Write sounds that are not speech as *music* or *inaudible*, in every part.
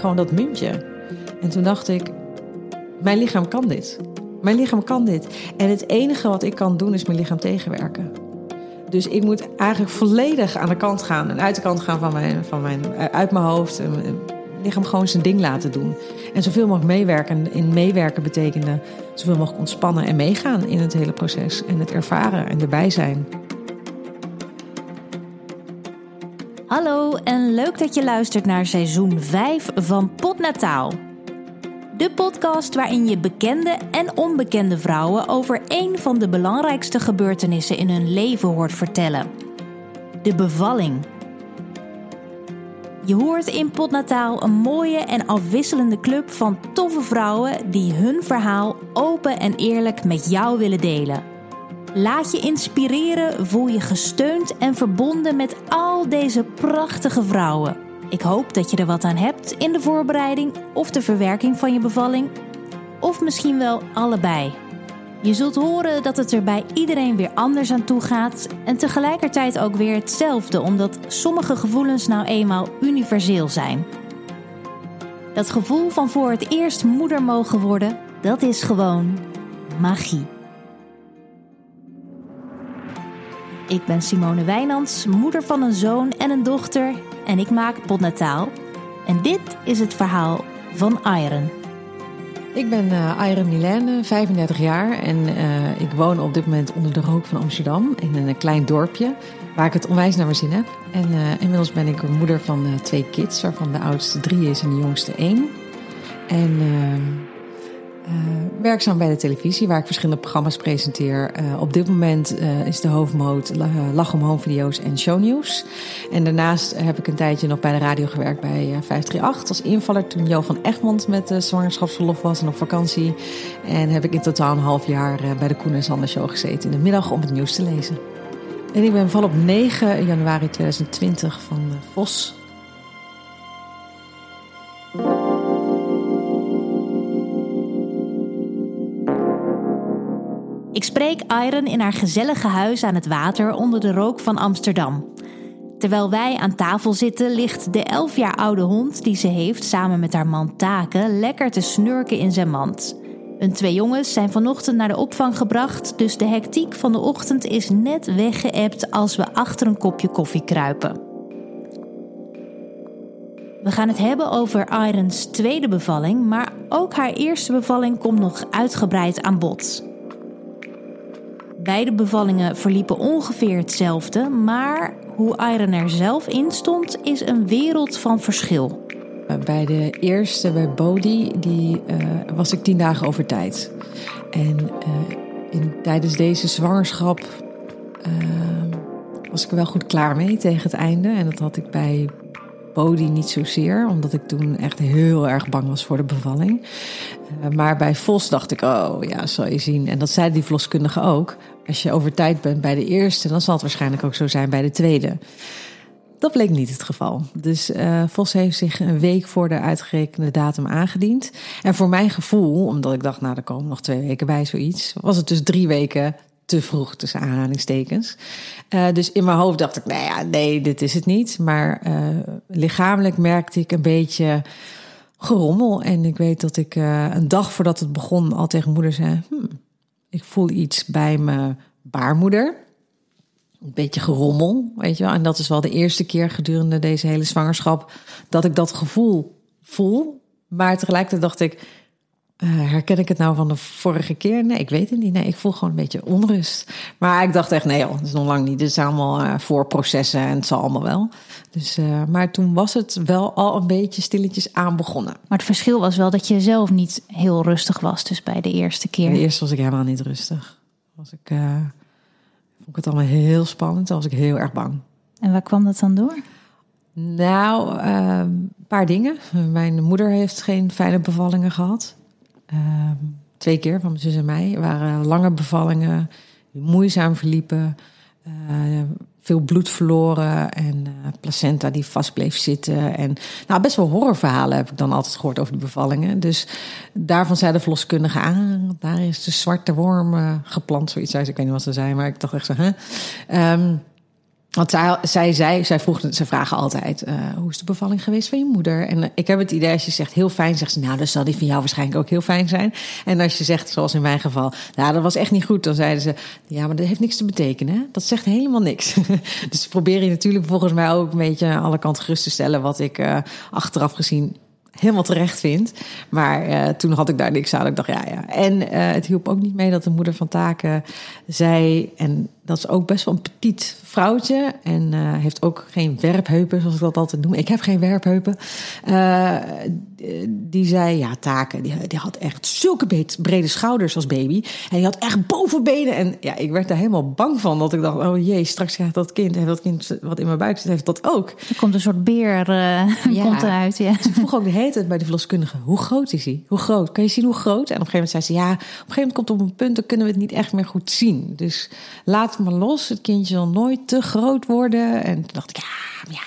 gewoon dat muntje. En toen dacht ik, mijn lichaam kan dit. Mijn lichaam kan dit. En het enige wat ik kan doen is mijn lichaam tegenwerken. Dus ik moet eigenlijk volledig aan de kant gaan en uit de kant gaan van mijn, van mijn, uit mijn hoofd. En mijn lichaam gewoon zijn ding laten doen. En zoveel mogelijk meewerken. In meewerken betekende zoveel mogelijk ontspannen en meegaan in het hele proces. En het ervaren en erbij zijn. Dat je luistert naar seizoen 5 van Potnataal. De podcast waarin je bekende en onbekende vrouwen over één van de belangrijkste gebeurtenissen in hun leven hoort vertellen: de bevalling. Je hoort in Potnataal een mooie en afwisselende club van toffe vrouwen die hun verhaal open en eerlijk met jou willen delen. Laat je inspireren, voel je gesteund en verbonden met al deze prachtige vrouwen. Ik hoop dat je er wat aan hebt in de voorbereiding of de verwerking van je bevalling. Of misschien wel allebei. Je zult horen dat het er bij iedereen weer anders aan toe gaat en tegelijkertijd ook weer hetzelfde, omdat sommige gevoelens nou eenmaal universeel zijn. Dat gevoel van voor het eerst moeder mogen worden, dat is gewoon magie. Ik ben Simone Wijnands, moeder van een zoon en een dochter en ik maak potnataal. En dit is het verhaal van Iron. Ik ben uh, Iron Milène, 35 jaar en uh, ik woon op dit moment onder de rook van Amsterdam in een klein dorpje waar ik het onwijs naar mijn zin heb. En inmiddels ben ik moeder van twee kids, waarvan de oudste drie is en de jongste één. En uh, werkzaam bij de televisie, waar ik verschillende programma's presenteer. Uh, op dit moment uh, is de hoofdmoot Lach om Video's en Shownieuws. En daarnaast heb ik een tijdje nog bij de radio gewerkt bij 538 als invaller toen Jo van Egmond met zwangerschapsverlof was en op vakantie. En heb ik in totaal een half jaar bij de Koen en Sander Show gezeten in de middag om het nieuws te lezen. En ik ben val op 9 januari 2020 van Vos Ik spreek Iron in haar gezellige huis aan het water onder de rook van Amsterdam. Terwijl wij aan tafel zitten, ligt de elf jaar oude hond die ze heeft samen met haar man Taken lekker te snurken in zijn mand. Hun twee jongens zijn vanochtend naar de opvang gebracht, dus de hectiek van de ochtend is net weggeëpt als we achter een kopje koffie kruipen. We gaan het hebben over Irons tweede bevalling, maar ook haar eerste bevalling komt nog uitgebreid aan bod. Beide bevallingen verliepen ongeveer hetzelfde, maar hoe Iron er zelf in stond, is een wereld van verschil. Bij de eerste, bij Bodhi, die, uh, was ik tien dagen over tijd. En uh, in, tijdens deze zwangerschap uh, was ik er wel goed klaar mee tegen het einde. En dat had ik bij Bodhi niet zozeer, omdat ik toen echt heel erg bang was voor de bevalling. maar bij Vos dacht ik, oh ja, zal je zien. En dat zei die verloskundige ook. Als je over tijd bent bij de eerste, dan zal het waarschijnlijk ook zo zijn bij de tweede. Dat bleek niet het geval. Dus uh, Vos heeft zich een week voor de uitgerekende datum aangediend. En voor mijn gevoel, omdat ik dacht, nou, er komen nog twee weken bij zoiets, was het dus drie weken te vroeg tussen aanhalingstekens. Uh, dus in mijn hoofd dacht ik, nou ja, nee, dit is het niet. Maar uh, lichamelijk merkte ik een beetje gerommel. En ik weet dat ik een dag voordat het begon al tegen moeder zei: hmm, ik voel iets bij mijn baarmoeder. Een beetje gerommel, weet je wel. En dat is wel de eerste keer gedurende deze hele zwangerschap dat ik dat gevoel voel. Maar tegelijkertijd dacht ik, uh, herken ik het nou van de vorige keer? Nee, ik weet het niet. Nee, ik voel gewoon een beetje onrust. Maar ik dacht echt, nee joh, dat is nog lang niet. Dit is allemaal uh, voorprocessen en het zal allemaal wel. Dus, uh, maar toen was het wel al een beetje stilletjes aan begonnen. Maar het verschil was wel dat je zelf niet heel rustig was, dus bij de eerste keer. De eerste was ik helemaal niet rustig. Was ik, vond ik het allemaal heel spannend. Dan was ik heel erg bang. En waar kwam dat dan door? Nou, een paar dingen. Mijn moeder heeft geen fijne bevallingen gehad. Uh, twee keer van mijn zus en mij. waren lange bevallingen, moeizaam verliepen. Uh, veel bloed verloren en uh, placenta die vast bleef zitten. En nou, best wel horrorverhalen heb ik dan altijd gehoord over de bevallingen. Dus daarvan zei de verloskundige ah, daar is de zwarte worm geplant. Zoiets ik weet niet wat ze zei, maar ik dacht echt zo, hè? Um, Want zij, zij, zij, vroeg, zij vragen altijd: uh, hoe is de bevalling geweest van je moeder? En uh, ik heb het idee, als je zegt heel fijn, zegt ze: Nou, dan zal die van jou waarschijnlijk ook heel fijn zijn. En als je zegt, zoals in mijn geval, Nou, dat was echt niet goed, dan zeiden ze: Ja, maar dat heeft niks te betekenen. Hè? Dat zegt helemaal niks. *laughs* dus probeer je natuurlijk volgens mij ook een beetje aan alle kanten gerust te stellen, wat ik uh, achteraf gezien helemaal terecht vind. Maar toen had ik daar niks aan. Ik dacht, ja, ja. En het hielp ook niet mee dat de moeder van Taken zei... en dat is ook best wel een petit vrouwtje. En uh, heeft ook geen werpheupen, zoals ik dat altijd noem. Ik heb geen werpheupen. Uh, die zei, ja, Taken, die, die had echt zulke brede schouders als baby. En die had echt bovenbenen. En ja, ik werd daar helemaal bang van. Dat ik dacht, oh jee, straks krijgt dat kind... heeft dat kind wat in mijn buik zit, heeft dat ook. Er komt een soort beer uh, ja. *laughs* komt eruit, ja. Ik vroeg ook de hele tijd bij de verloskundige... hoe groot is hij? Hoe groot? Kan je zien hoe groot? En op een gegeven moment zei ze... ja, op een gegeven moment komt het op een punt... dan kunnen we het niet echt meer goed zien. Dus laat maar los. Het kindje zal nooit te groot worden. En toen dacht ik, ja, ja,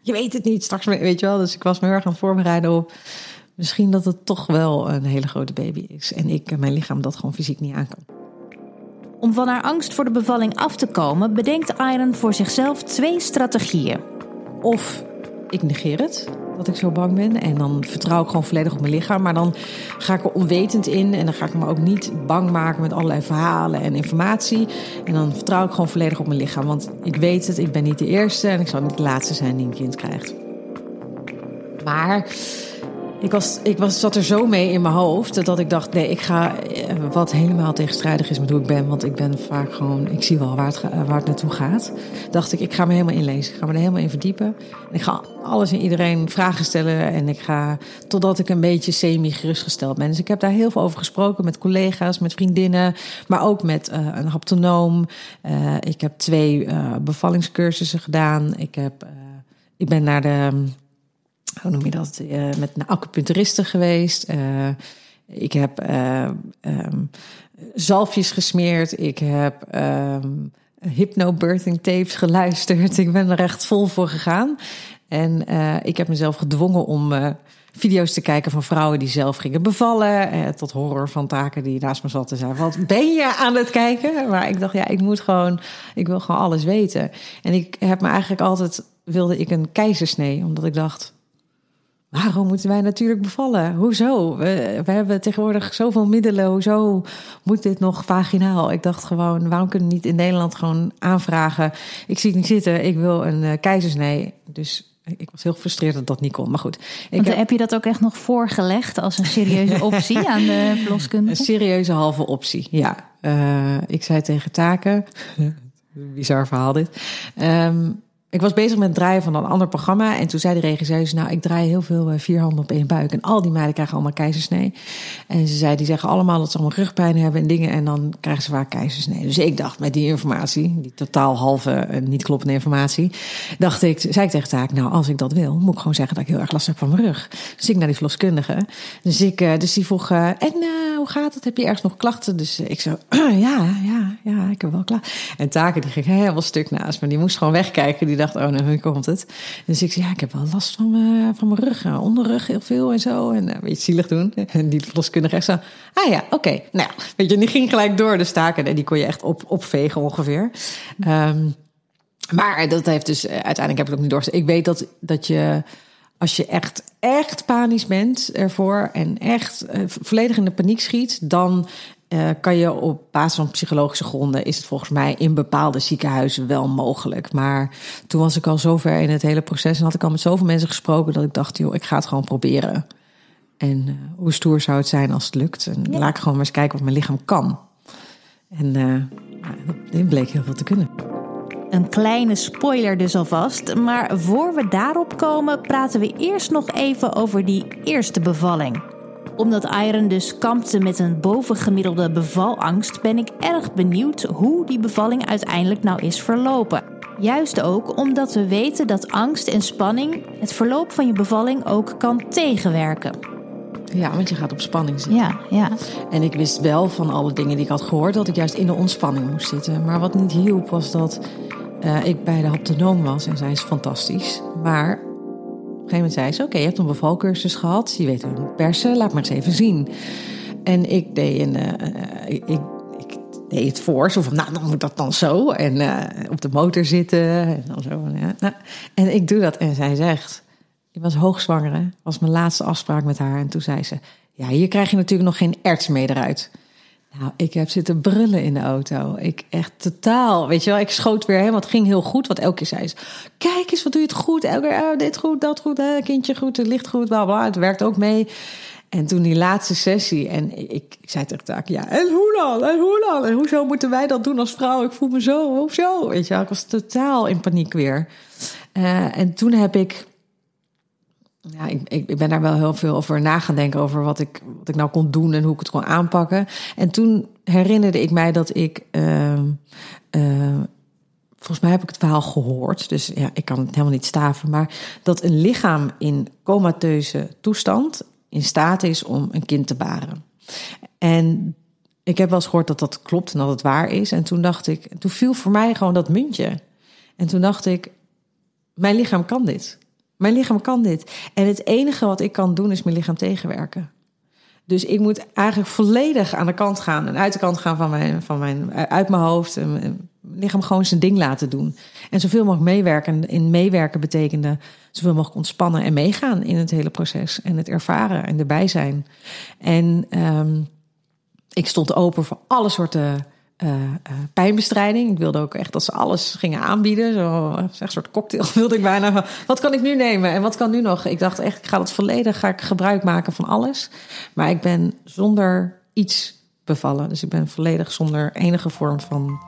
je weet het niet. Straks, weet je wel. Dus ik was me heel erg aan het voorbereiden op misschien dat het toch wel een hele grote baby is. En ik, mijn lichaam dat gewoon fysiek niet aan kan. Om van haar angst voor de bevalling af te komen, bedenkt Iron voor zichzelf twee strategieën. Of ik negeer het, dat ik zo bang ben. En dan vertrouw ik gewoon volledig op mijn lichaam. Maar dan ga ik er onwetend in. En dan ga ik me ook niet bang maken met allerlei verhalen en informatie. En dan vertrouw ik gewoon volledig op mijn lichaam. Want ik weet het, ik ben niet de eerste. En ik zal niet de laatste zijn die een kind krijgt. Maar ik, was, ik was, zat er zo mee in mijn hoofd dat ik dacht: nee, ik ga eh, wat helemaal tegenstrijdig is met hoe ik ben. Want ik ben vaak gewoon, ik zie wel waar het, waar het naartoe gaat. Dacht ik, ik ga me helemaal inlezen. Ik ga me er helemaal in verdiepen. En ik ga alles en iedereen vragen stellen. En ik ga totdat ik een beetje semi-gerustgesteld ben. Dus ik heb daar heel veel over gesproken met collega's, met vriendinnen. Maar ook met uh, een haptonoom. Uh, ik heb twee bevallingscursussen gedaan. Ik, heb, ik ben naar de hoe noem je dat, uh, met een acupuncturiste geweest. Uh, ik heb um, zalfjes gesmeerd. Ik heb um, hypnobirthing tapes geluisterd. Ik ben er echt vol voor gegaan. En ik heb mezelf gedwongen om video's te kijken van vrouwen die zelf gingen bevallen. Eh, tot horror van taken die naast me zat en zei: Wat ben je aan het kijken? Maar ik dacht, ja, ik moet gewoon, ik wil gewoon alles weten. En ik heb me eigenlijk altijd, wilde ik een keizersnee, omdat ik dacht waarom moeten wij natuurlijk bevallen? Hoezo? We, we, hebben tegenwoordig zoveel middelen. Hoezo moet dit nog vaginaal? Ik dacht gewoon, waarom kunnen we niet in Nederland gewoon aanvragen? Ik zie het niet zitten, ik wil een uh, keizersnee. Dus ik was heel gefrustreerd dat dat niet kon. Maar goed. Ik heb... heb... je dat ook echt nog voorgelegd als een serieuze *laughs* optie aan de verloskunde? Een serieuze halve optie, ja. Uh, ik zei tegen Taken, *laughs* bizar verhaal dit. Um, ik was bezig met het draaien van een ander programma. En toen zei de regisseur, nou, ik draai heel veel eh, vier handen op één buik. En al die meiden krijgen allemaal keizersnee. En ze zei, die zeggen allemaal dat ze allemaal rugpijn hebben en dingen. En dan krijgen ze vaak keizersnee. Dus ik dacht, met die informatie, die totaal halve, uh, niet kloppende informatie. Dacht ik, zei ik tegen Taak, nou, als ik dat wil, moet ik gewoon zeggen dat ik heel erg last heb van mijn rug. Dus ik naar die verloskundige. Dus, ik, uh, dus die vroeg, en hoe gaat het? Heb je ergens nog klachten? Dus ik zo, *clears throat* ja, ja, ja, ik heb wel klachten. En Taken, die ging helemaal stuk naast me. Die moest gewoon wegkijken. Die dacht, oh, nou, nu komt het. Dus ik zei, ja, ik heb wel last van mijn, van mijn rug, eh, onderrug heel veel en zo. En uh, een beetje zielig doen. En die verloskundige echt zo, ah ja, oké. Nou weet je, die ging gelijk door de staken. En die kon je echt op, opvegen ongeveer. Um, maar dat heeft dus, eh, uiteindelijk heb ik het ook niet door. Ik weet dat, dat je als je echt, echt panisch bent ervoor en echt uh, volledig in de paniek schiet, dan uh, kan je op basis van psychologische gronden, is het volgens mij in bepaalde ziekenhuizen wel mogelijk. Maar toen was ik al zover in het hele proces en had ik al met zoveel mensen gesproken dat ik dacht, joh, ik ga het gewoon proberen. En uh, hoe stoer zou het zijn als het lukt? En ja. laat ik gewoon maar eens kijken wat mijn lichaam kan. En uh, dit bleek heel veel te kunnen. Een kleine spoiler dus alvast. Maar voor we daarop komen, praten we eerst nog even over die eerste bevalling omdat Iron dus kampte met een bovengemiddelde bevalangst, ben ik erg benieuwd hoe die bevalling uiteindelijk nou is verlopen. Juist ook omdat we weten dat angst en spanning het verloop van je bevalling ook kan tegenwerken. Ja, want je gaat op spanning zitten. Ja, ja. En ik wist wel van alle dingen die ik had gehoord dat ik juist in de ontspanning moest zitten. Maar wat niet hielp was dat uh, ik bij de haptonoom was en zij is fantastisch. Maar een gegeven moment zei ze: Oké, je hebt een bevalcursus gehad. Je weet hoe persen, laat maar eens even zien. En ik deed een. Uh, ik, ik, deed het voor. Zo van, nou, dan moet dat dan zo. En op de motor zitten. En, zo, ja. nou, en ik doe dat. En zij zegt, ik was hoogzwanger. Hè? was mijn laatste afspraak met haar. En toen zei ze, ja, hier krijg je natuurlijk nog geen erts mee eruit. Nou, ik heb zitten brullen in de auto. Ik echt totaal, weet je wel, ik schoot weer helemaal. Het ging heel goed, wat elke keer zei is... Kijk eens, wat doe je het goed. Elke keer, oh, dit goed, dat goed, hè, kindje goed, het licht goed, bla bla. Het werkt ook mee. En toen die laatste sessie, en ik, ik zei tegen Taak, ja, en hoe dan? En hoe dan? En hoezo moeten wij dat doen als vrouw? Ik voel me zo, hoezo? Weet je ik was totaal in paniek weer. Uh, en toen heb ik ja, ik, ik, ben daar wel heel veel over na gaan denken. Over wat ik, wat ik nou kon doen en hoe ik het kon aanpakken. En toen herinnerde ik mij dat ik. Uh, uh, volgens mij heb ik het verhaal gehoord. Dus ja, ik kan het helemaal niet staven. Maar dat een lichaam in comateuze toestand in staat is om een kind te baren. En ik heb wel eens gehoord dat dat klopt en dat het waar is. En toen dacht ik, toen viel voor mij gewoon dat muntje. En toen dacht ik, mijn lichaam kan dit. Mijn lichaam kan dit. En het enige wat ik kan doen is mijn lichaam tegenwerken. Dus ik moet eigenlijk volledig aan de kant gaan en uit de kant gaan van mijn, van mijn, uit mijn hoofd. En mijn lichaam gewoon zijn ding laten doen. En zoveel mogelijk meewerken. In meewerken betekende zoveel mogelijk ontspannen en meegaan in het hele proces. En het ervaren en erbij zijn. En um, ik stond open voor alle soorten uh, uh, pijnbestrijding. Ik wilde ook echt dat ze alles gingen aanbieden. Zo, een soort cocktail *laughs* wilde ik bijna. Wat kan ik nu nemen en wat kan nu nog? Ik dacht echt, ik ga het volledig, ga ik gebruik maken van alles. Maar ik ben zonder iets bevallen. Dus ik ben volledig zonder enige vorm van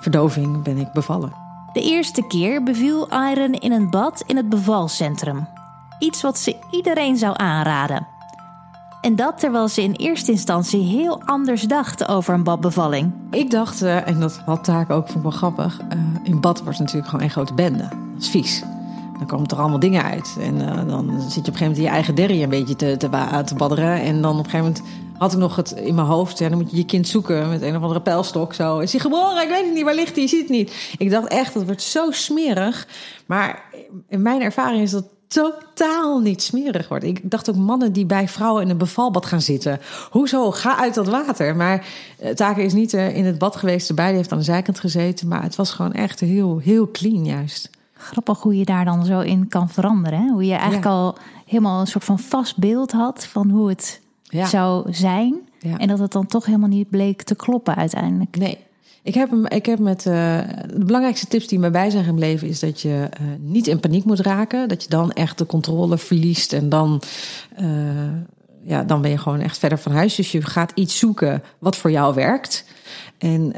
verdoving ben ik bevallen. De eerste keer beviel Iron in een bad in het bevalcentrum. Iets wat ze iedereen zou aanraden. En dat terwijl ze in eerste instantie heel anders dacht over een badbevalling. Ik dacht, uh, en dat had Taak ook, vond ik wel grappig. Uh, in bad wordt natuurlijk gewoon een grote bende. Dat is vies. Dan komen er allemaal dingen uit. En uh, dan zit je op een gegeven moment je eigen derrie een beetje te, te, badderen. En dan op een gegeven moment had ik nog het in mijn hoofd. Dan moet je je kind zoeken met een of andere pijlstok. Zo. Is hij geboren? Ik weet het niet. Waar ligt hij? Je ziet het niet. Ik dacht echt, dat wordt zo smerig. Maar in mijn ervaring is dat totaal niet smerig wordt. Ik dacht ook mannen die bij vrouwen in een bevalbad gaan zitten. Hoezo? Ga uit dat water. Maar uh, Taken is niet uh, in het bad geweest. De beide heeft aan de zijkant gezeten. Maar het was gewoon echt heel, heel clean juist. Grappig hoe je daar dan zo in kan veranderen. Hè? Hoe je eigenlijk ja. al helemaal een soort van vast beeld had van hoe het ja. zou zijn. Ja. En dat het dan toch helemaal niet bleek te kloppen uiteindelijk. Nee, ik heb, ik heb met uh, de belangrijkste tips die mij bij zijn gebleven is dat je uh, niet in paniek moet raken. Dat je dan echt de controle verliest en dan, uh, ja, dan ben je gewoon echt verder van huis. Dus je gaat iets zoeken wat voor jou werkt. En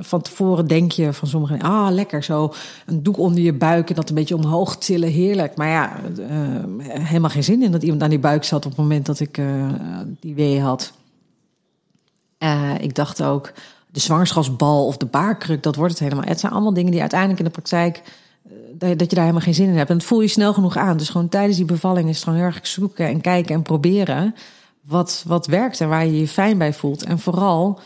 van tevoren denk je van sommigen, ah lekker zo een doek onder je buik en dat een beetje omhoog tillen, heerlijk. Maar ja, helemaal geen zin in dat iemand aan die buik zat op het moment dat ik die wee had. ik dacht ook, de zwangerschapsbal of de baarkruk, dat wordt het helemaal. Het zijn allemaal dingen die uiteindelijk in de praktijk dat je daar helemaal geen zin in hebt. En dat voel je snel genoeg aan. Dus gewoon tijdens die bevalling is het gewoon heel erg zoeken en kijken en proberen wat, wat werkt en waar je je fijn bij voelt. En vooral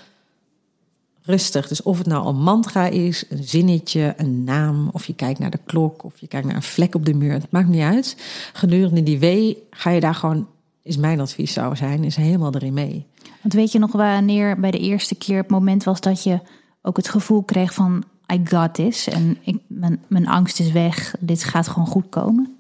rustig. Dus of het nou een mantra is, een zinnetje, een naam, of je kijkt naar de klok, of je kijkt naar een vlek op de muur. Het maakt niet uit. Gedurende die wee ga je daar gewoon, is mijn advies zou zijn, is helemaal erin mee. Want weet je nog wanneer bij de eerste keer het moment was dat je ook het gevoel kreeg van I got this en ik, mijn, mijn angst is weg, dit gaat gewoon goed komen?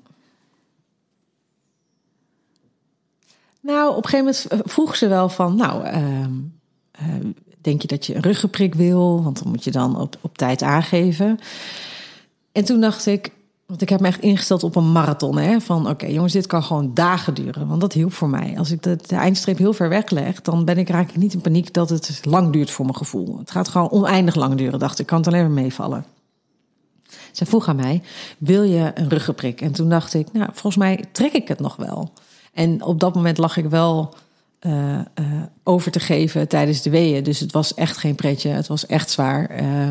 Nou, op een gegeven moment vroeg ze wel van, nou, uh, uh, denk je dat je een ruggenprik wil? Want dan moet je dan op, op tijd aangeven. En toen dacht ik, want ik heb me echt ingesteld op een marathon. Hè? Van oké, jongens, dit kan gewoon dagen duren. Want dat hielp voor mij. Als ik de, de, eindstreep heel ver wegleg, dan ben ik raak ik niet in paniek dat het lang duurt voor mijn gevoel. Het gaat gewoon oneindig lang duren, dacht ik. Ik kan het alleen maar meevallen. Zij vroeg aan mij, wil je een ruggenprik? En toen dacht ik, nou, volgens mij trek ik het nog wel. En op dat moment lag ik wel uh, uh, over te geven tijdens de weeën. Dus het was echt geen pretje. Het was echt zwaar. Uh,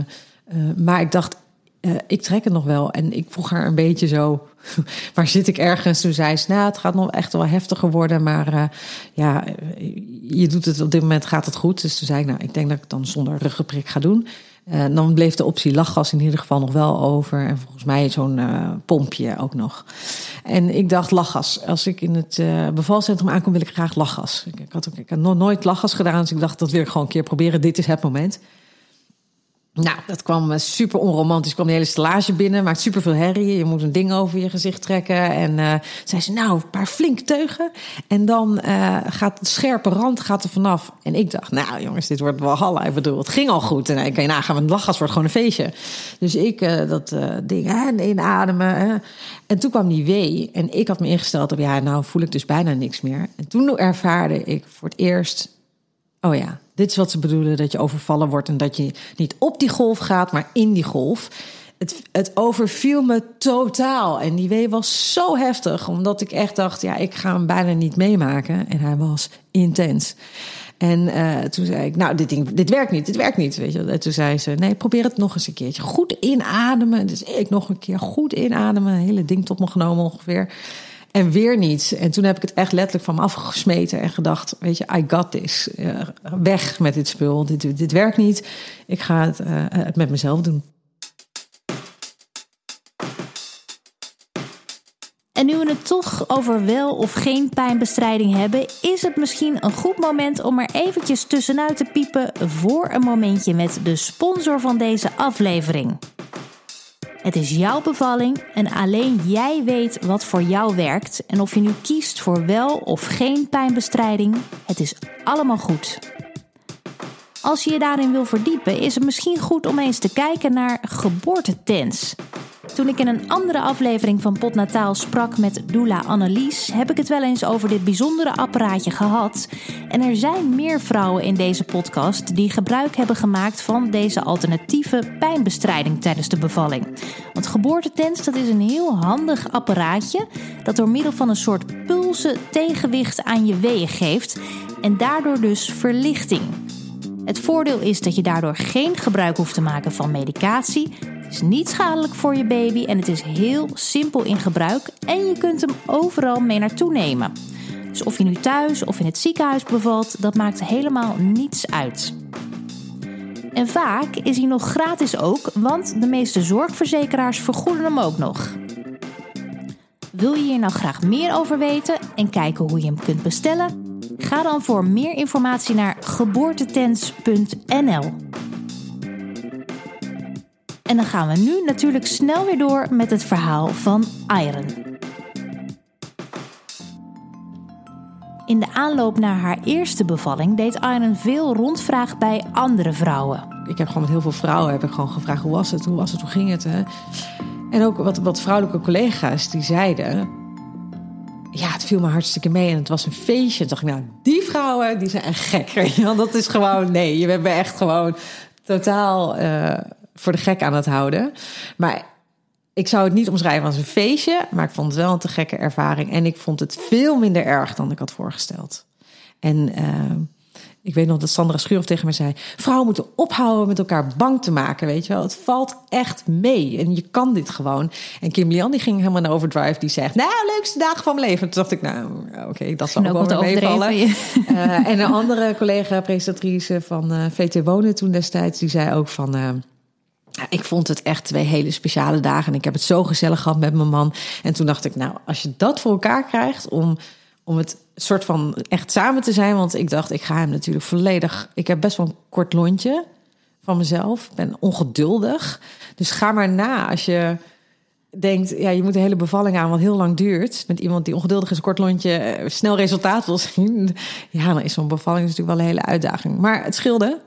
maar ik dacht, uh, ik trek het nog wel. En ik vroeg haar een beetje zo, *laughs* waar zit ik ergens? Toen zei ze, nou, het gaat nog echt wel heftiger worden. Maar uh, ja, je doet het op dit moment, gaat het goed. Dus toen zei ik, nou, ik denk dat ik dan zonder ruggenprik ga doen. Uh, dan bleef de optie lachgas in ieder geval nog wel over. En volgens mij zo'n pompje ook nog. En ik dacht, lachgas. Als ik in het bevalcentrum aankom, wil ik graag lachgas. Ik, ik, had, ook, ik had nog nooit lachgas gedaan, dus ik dacht, dat wil ik gewoon een keer proberen. Dit is het moment. Nou, dat kwam super onromantisch. kwam de hele stellage binnen, maakt super veel herrie. Je moet een ding over je gezicht trekken. En uh, zei ze, nou, een paar flink teugen. En dan uh, gaat de scherpe rand gaat er vanaf. En ik dacht, nou jongens, dit wordt wel halla. Ik bedoel, het ging al goed. En dan kan je nagaan, met lachgas wordt gewoon een feestje. Dus ik dat ding inademen. En toen kwam die wee. En ik had me ingesteld op, ja, nou voel ik dus bijna niks meer. En toen ervaarde ik voor het eerst, oh ja, dit is wat ze bedoelen, dat je overvallen wordt en dat je niet op die golf gaat, maar in die golf. Het, het overviel me totaal. En die wee was zo heftig, omdat ik echt dacht, ja, ik ga hem bijna niet meemaken. En hij was intens. En uh, toen zei ik, nou, dit, ding, dit werkt niet, dit werkt niet. Weet je. En toen zei ze, nee, probeer het nog eens een keertje. Goed inademen. Dus ik nog een keer goed inademen. Hele ding tot me genomen ongeveer. En weer niet. En toen heb ik het echt letterlijk van me afgesmeten en gedacht: Weet je, I got this. weg met dit spul. Dit, dit werkt niet. Ik ga het, uh, het met mezelf doen. En nu we het toch over wel of geen pijnbestrijding hebben, is het misschien een goed moment om er eventjes tussenuit te piepen voor een momentje met de sponsor van deze aflevering. Het is jouw bevalling en alleen jij weet wat voor jou werkt. En of je nu kiest voor wel of geen pijnbestrijding, het is allemaal goed. Als je je daarin wil verdiepen, is het misschien goed om eens te kijken naar geboortetents. Toen ik in een andere aflevering van Potnataal sprak met Doula Annelies, heb ik het wel eens over dit bijzondere apparaatje gehad. En er zijn meer vrouwen in deze podcast die gebruik hebben gemaakt van deze alternatieve pijnbestrijding tijdens de bevalling. Want geboortetents, dat is een heel handig apparaatje dat door middel van een soort pulsen tegenwicht aan je weeën geeft en daardoor dus verlichting. Het voordeel is dat je daardoor geen gebruik hoeft te maken van medicatie. Is niet schadelijk voor je baby en het is heel simpel in gebruik en je kunt hem overal mee naartoe nemen. Dus of je nu thuis of in het ziekenhuis bevalt, dat maakt helemaal niets uit. En vaak is hij nog gratis ook, want de meeste zorgverzekeraars vergoeden hem ook nog. Wil je hier nou graag meer over weten en kijken hoe je hem kunt bestellen? Ga dan voor meer informatie naar geboortetens.nl. En dan gaan we nu natuurlijk snel weer door met het verhaal van Iron. In de aanloop naar haar eerste bevalling deed Iron veel rondvraag bij andere vrouwen. Ik heb gewoon met heel veel vrouwen heb ik gewoon gevraagd hoe was het, hoe was het, hoe ging het. Hè? En ook wat, wat vrouwelijke collega's die zeiden ja, het viel me hartstikke mee en het was een feestje. Toen dacht ik, nou, die vrouwen, die zijn echt gek. Want dat is gewoon, nee, je bent echt gewoon totaal uh, voor de gek aan het houden. Maar ik zou het niet omschrijven als een feestje, maar ik vond het wel een te gekke ervaring. En ik vond het veel minder erg dan ik had voorgesteld. En uh, ik weet nog dat Sandra Schuurhoff tegen me zei... vrouwen moeten ophouden met elkaar bang te maken, weet je wel. Het valt echt mee en je kan dit gewoon. En Kim Lian die ging helemaal naar overdrive. Die zegt, nou, leukste dagen van mijn leven. Toen dacht ik, nou, oké, dat zal ook wel meevallen. Uh, en een andere collega, presentatrice van uh, VT Wonen toen destijds... die zei ook van... Ik vond het echt twee hele speciale dagen. En ik heb het zo gezellig gehad met mijn man. En toen dacht ik, nou, als je dat voor elkaar krijgt... om, om het soort van echt samen te zijn. Want ik dacht, ik ga hem natuurlijk volledig. Ik heb best wel een kort lontje van mezelf. Ik ben ongeduldig. Dus ga maar na als je denkt, ja, je moet een hele bevalling aan wat heel lang duurt. Met iemand die ongeduldig is, kort lontje, eh, snel resultaat wil zien. Ja, dan is zo'n bevalling natuurlijk wel een hele uitdaging. Maar het scheelde.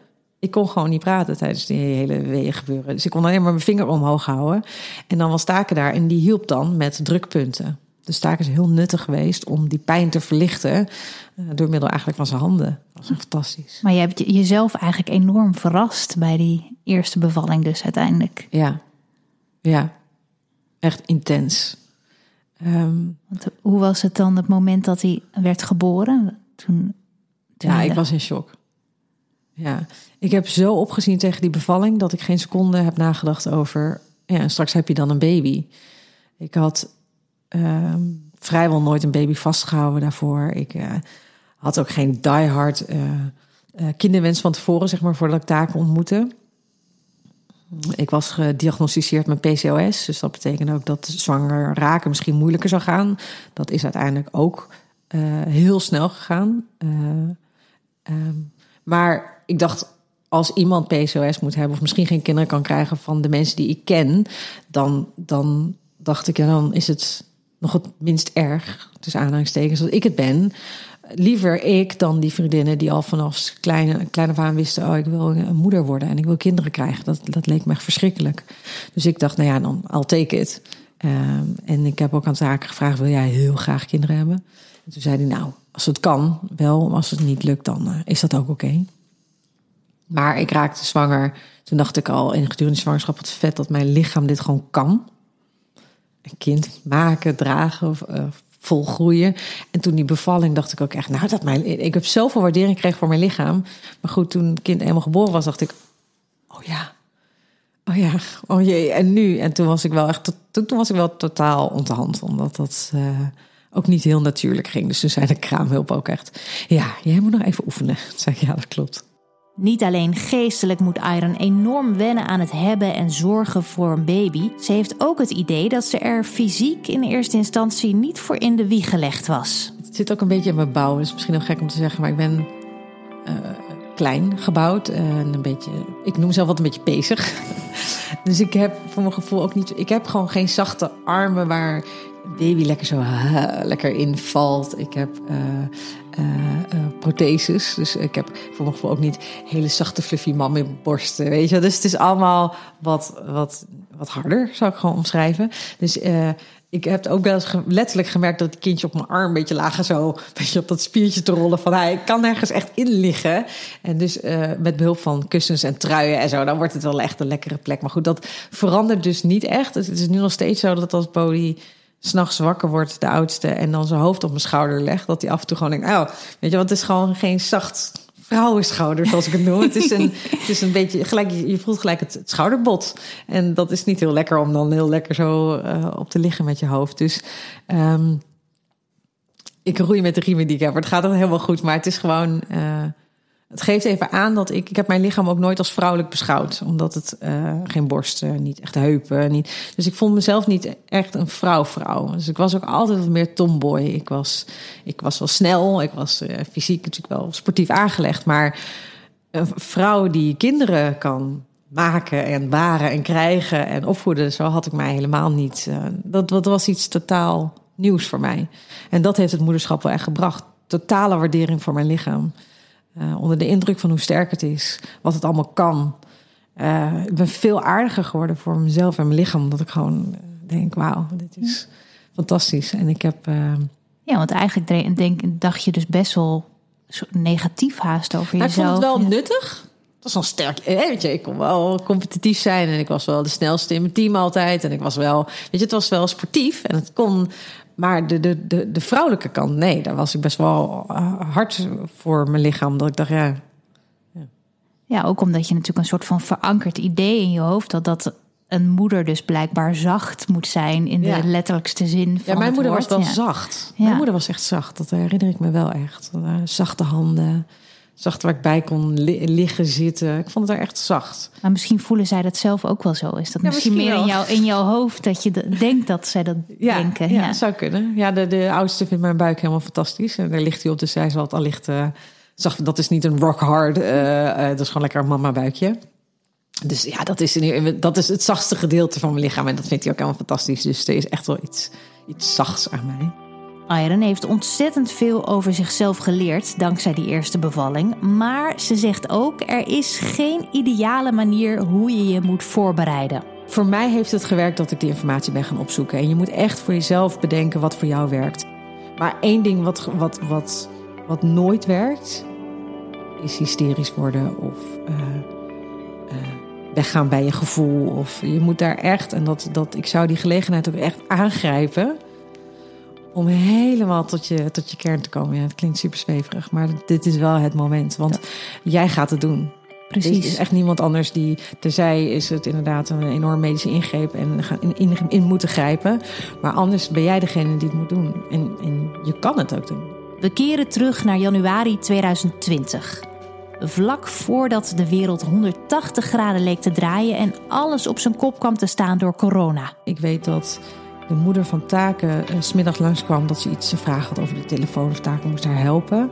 Ik kon gewoon niet praten tijdens die hele weeën gebeuren. Dus ik kon alleen maar mijn vinger omhoog houden. En dan was Taken daar en die hielp dan met drukpunten. Dus taak is heel nuttig geweest om die pijn te verlichten. Uh, door middel eigenlijk van zijn handen. Dat was fantastisch. Maar je hebt jezelf eigenlijk enorm verrast bij die eerste bevalling, dus uiteindelijk. Ja, ja. Echt intens. Um, Want hoe was het dan het moment dat hij werd geboren? Toen, toen ja, ik was in shock. Ja, ik heb zo opgezien tegen die bevalling dat ik geen seconde heb nagedacht over. Ja, straks heb je dan een baby. Ik had uh, vrijwel nooit een baby vastgehouden daarvoor. Ik uh, had ook geen diehard uh, kinderwens van tevoren, zeg maar, voordat ik taken ontmoette. Ik was gediagnosticeerd met PCOS, dus dat betekent ook dat zwanger raken misschien moeilijker zou gaan. Dat is uiteindelijk ook heel snel gegaan. Um, maar ik dacht als iemand PCOS moet hebben, of misschien geen kinderen kan krijgen van de mensen die ik ken, dan, dan dacht ik, ja, dan is het nog het minst erg, tussen aanhalingstekens, dat ik het ben. Liever ik dan die vriendinnen die al vanaf kleine, kleine wisten: Oh, ik wil een moeder worden en ik wil kinderen krijgen. Dat, dat leek me echt verschrikkelijk. Dus ik dacht, nou ja, dan I'll take it. Ehm, en ik heb ook aan zaken gevraagd: Wil jij heel graag kinderen hebben? En toen zei hij: Nou, als het kan, wel. Als het niet lukt, dan uh, is dat ook oké. Maar ik raakte zwanger. Toen dacht ik al in gedurende zwangerschap: Wat vet dat mijn lichaam dit gewoon kan. Een kind maken, dragen, of, uh, volgroeien. En toen die bevalling dacht ik ook echt, nou dat mijn, ik heb zoveel waardering gekregen voor mijn lichaam. Maar goed, toen het kind eenmaal geboren was, dacht ik, oh ja, oh ja, oh jee, en nu? En toen was ik wel echt, toen, toen was ik wel totaal onthand, omdat dat uh, ook niet heel natuurlijk ging. Dus toen zei de kraamhulp ook echt, ja, jij moet nog even oefenen. Toen zei ik, ja, dat klopt. Niet alleen geestelijk moet Iron enorm wennen aan het hebben en zorgen voor een baby. Ze heeft ook het idee dat ze er fysiek in eerste instantie niet voor in de wieg gelegd was. Het zit ook een beetje in mijn bouw. Dat is misschien nog gek om te zeggen, maar ik ben uh, klein gebouwd. En een beetje, ik noem mezelf wat een beetje pezig. *laughs* dus ik heb voor mijn gevoel ook niet. Ik heb gewoon geen zachte armen waar baby lekker zo lekker invalt. Ik heb uh, protheses. Dus ik heb voor mijn gevoel ook niet hele zachte fluffy mam in borsten. Weet je, dus het is allemaal wat, wat, wat harder, zou ik gewoon omschrijven. Dus ik heb ook wel eens letterlijk gemerkt dat het kindje op mijn arm een beetje lager zo, een beetje op dat spiertje te rollen van hij kan nergens echt in liggen. En dus met behulp van kussens en truien en zo, dan wordt het wel echt een lekkere plek. Maar goed, dat verandert dus niet echt. Het is nu nog steeds zo dat als Bodie s'nachts wakker wordt, de oudste, en dan zijn hoofd op mijn schouder legt, dat hij af en toe gewoon denkt, oh, weet je, want het is gewoon geen zacht vrouwenschouder, zoals ik het noem. het is een, *laughs* het is een beetje, gelijk, je voelt gelijk het, schouderbot. En dat is niet heel lekker om dan heel lekker zo uh, op te liggen met je hoofd. Dus um, ik roei met de riemen die ik heb. Het gaat dan helemaal goed, maar het is gewoon... Uh, het geeft even aan dat ik, ik heb mijn lichaam ook nooit als vrouwelijk beschouwd. Omdat het uh, geen borsten, niet echt heupen. Niet, dus ik vond mezelf niet echt een vrouw-vrouw. Dus ik was ook altijd wat meer tomboy. Ik was, ik was wel snel, ik was uh, fysiek natuurlijk wel sportief aangelegd. Maar een vrouw die kinderen kan maken en baren en krijgen en opvoeden, zo had ik mij helemaal niet. Uh, dat, dat was iets totaal nieuws voor mij. En dat heeft het moederschap wel echt gebracht. Totale waardering voor mijn lichaam. Uh, onder de indruk van hoe sterk het is, wat het allemaal kan. Uh, ik ben veel aardiger geworden voor mezelf en mijn lichaam, omdat ik gewoon denk: wauw, dit is fantastisch. En ik heb. Uh... Ja, want eigenlijk denk, dacht je dus best wel negatief haast over nou, jezelf. Ik vond het wel nuttig. Dat was wel sterk. Weet je, ik kon wel competitief zijn en ik was wel de snelste in mijn team altijd. En ik was wel, weet je, het was wel sportief en het kon maar de, de, de, de vrouwelijke kant, nee, daar was ik best wel hard voor mijn lichaam. Dat ik dacht, ja. Ja, ja ook omdat je natuurlijk een soort van verankerd idee in je hoofd had dat een moeder dus blijkbaar zacht moet zijn in de letterlijkste zin van Ja, mijn moeder woord. was wel ja. zacht. Mijn moeder was echt zacht. Dat herinner ik me wel echt. Zachte handen, zacht waar ik bij kon li liggen, zitten. Ik vond het daar echt zacht. Maar misschien voelen zij dat zelf ook wel zo. Is dat Ja, misschien, misschien meer in, jou, in jouw hoofd dat je de- denkt dat zij dat Ja, denken? ja, zou kunnen. Ja, de, de oudste vindt mijn buik helemaal fantastisch. En daar ligt hij op, dus zij zal het allicht... eh zag, dat is niet een rock hard, eh, eh, dat is gewoon lekker een mama buikje. Dus ja, dat is, in- dat is het zachtste gedeelte van mijn lichaam. En dat vindt hij ook helemaal fantastisch. Dus er is echt wel iets, iets zachts aan mij. Iron heeft ontzettend veel over zichzelf geleerd dankzij die eerste bevalling. Maar ze zegt ook: er is geen ideale manier hoe je je moet voorbereiden. Voor mij heeft het gewerkt dat ik die informatie ben gaan opzoeken. En je moet echt voor jezelf bedenken wat voor jou werkt. Maar één ding wat, wat, wat, wat nooit werkt, is hysterisch worden of eh, eh, weggaan bij je gevoel. Of je moet daar echt, en dat, dat, ik zou die gelegenheid ook echt aangrijpen. Om helemaal tot je, tot je kern te komen. Ja, het klinkt super zweverig, maar dit is wel het moment. Want jij gaat het doen. Er is echt niemand anders die. Terzij is het inderdaad een enorm medische ingreep en gaan in, in, in moeten grijpen. Maar anders ben jij degene die het moet doen. En, en je kan het ook doen. We keren terug naar januari 2020. Vlak voordat de wereld 180 graden leek te draaien en alles op zijn kop kwam te staan door corona. Ik weet dat de moeder van Taken uh, smiddag langskwam dat ze iets te vragen had over de telefoon of Taken moest haar helpen.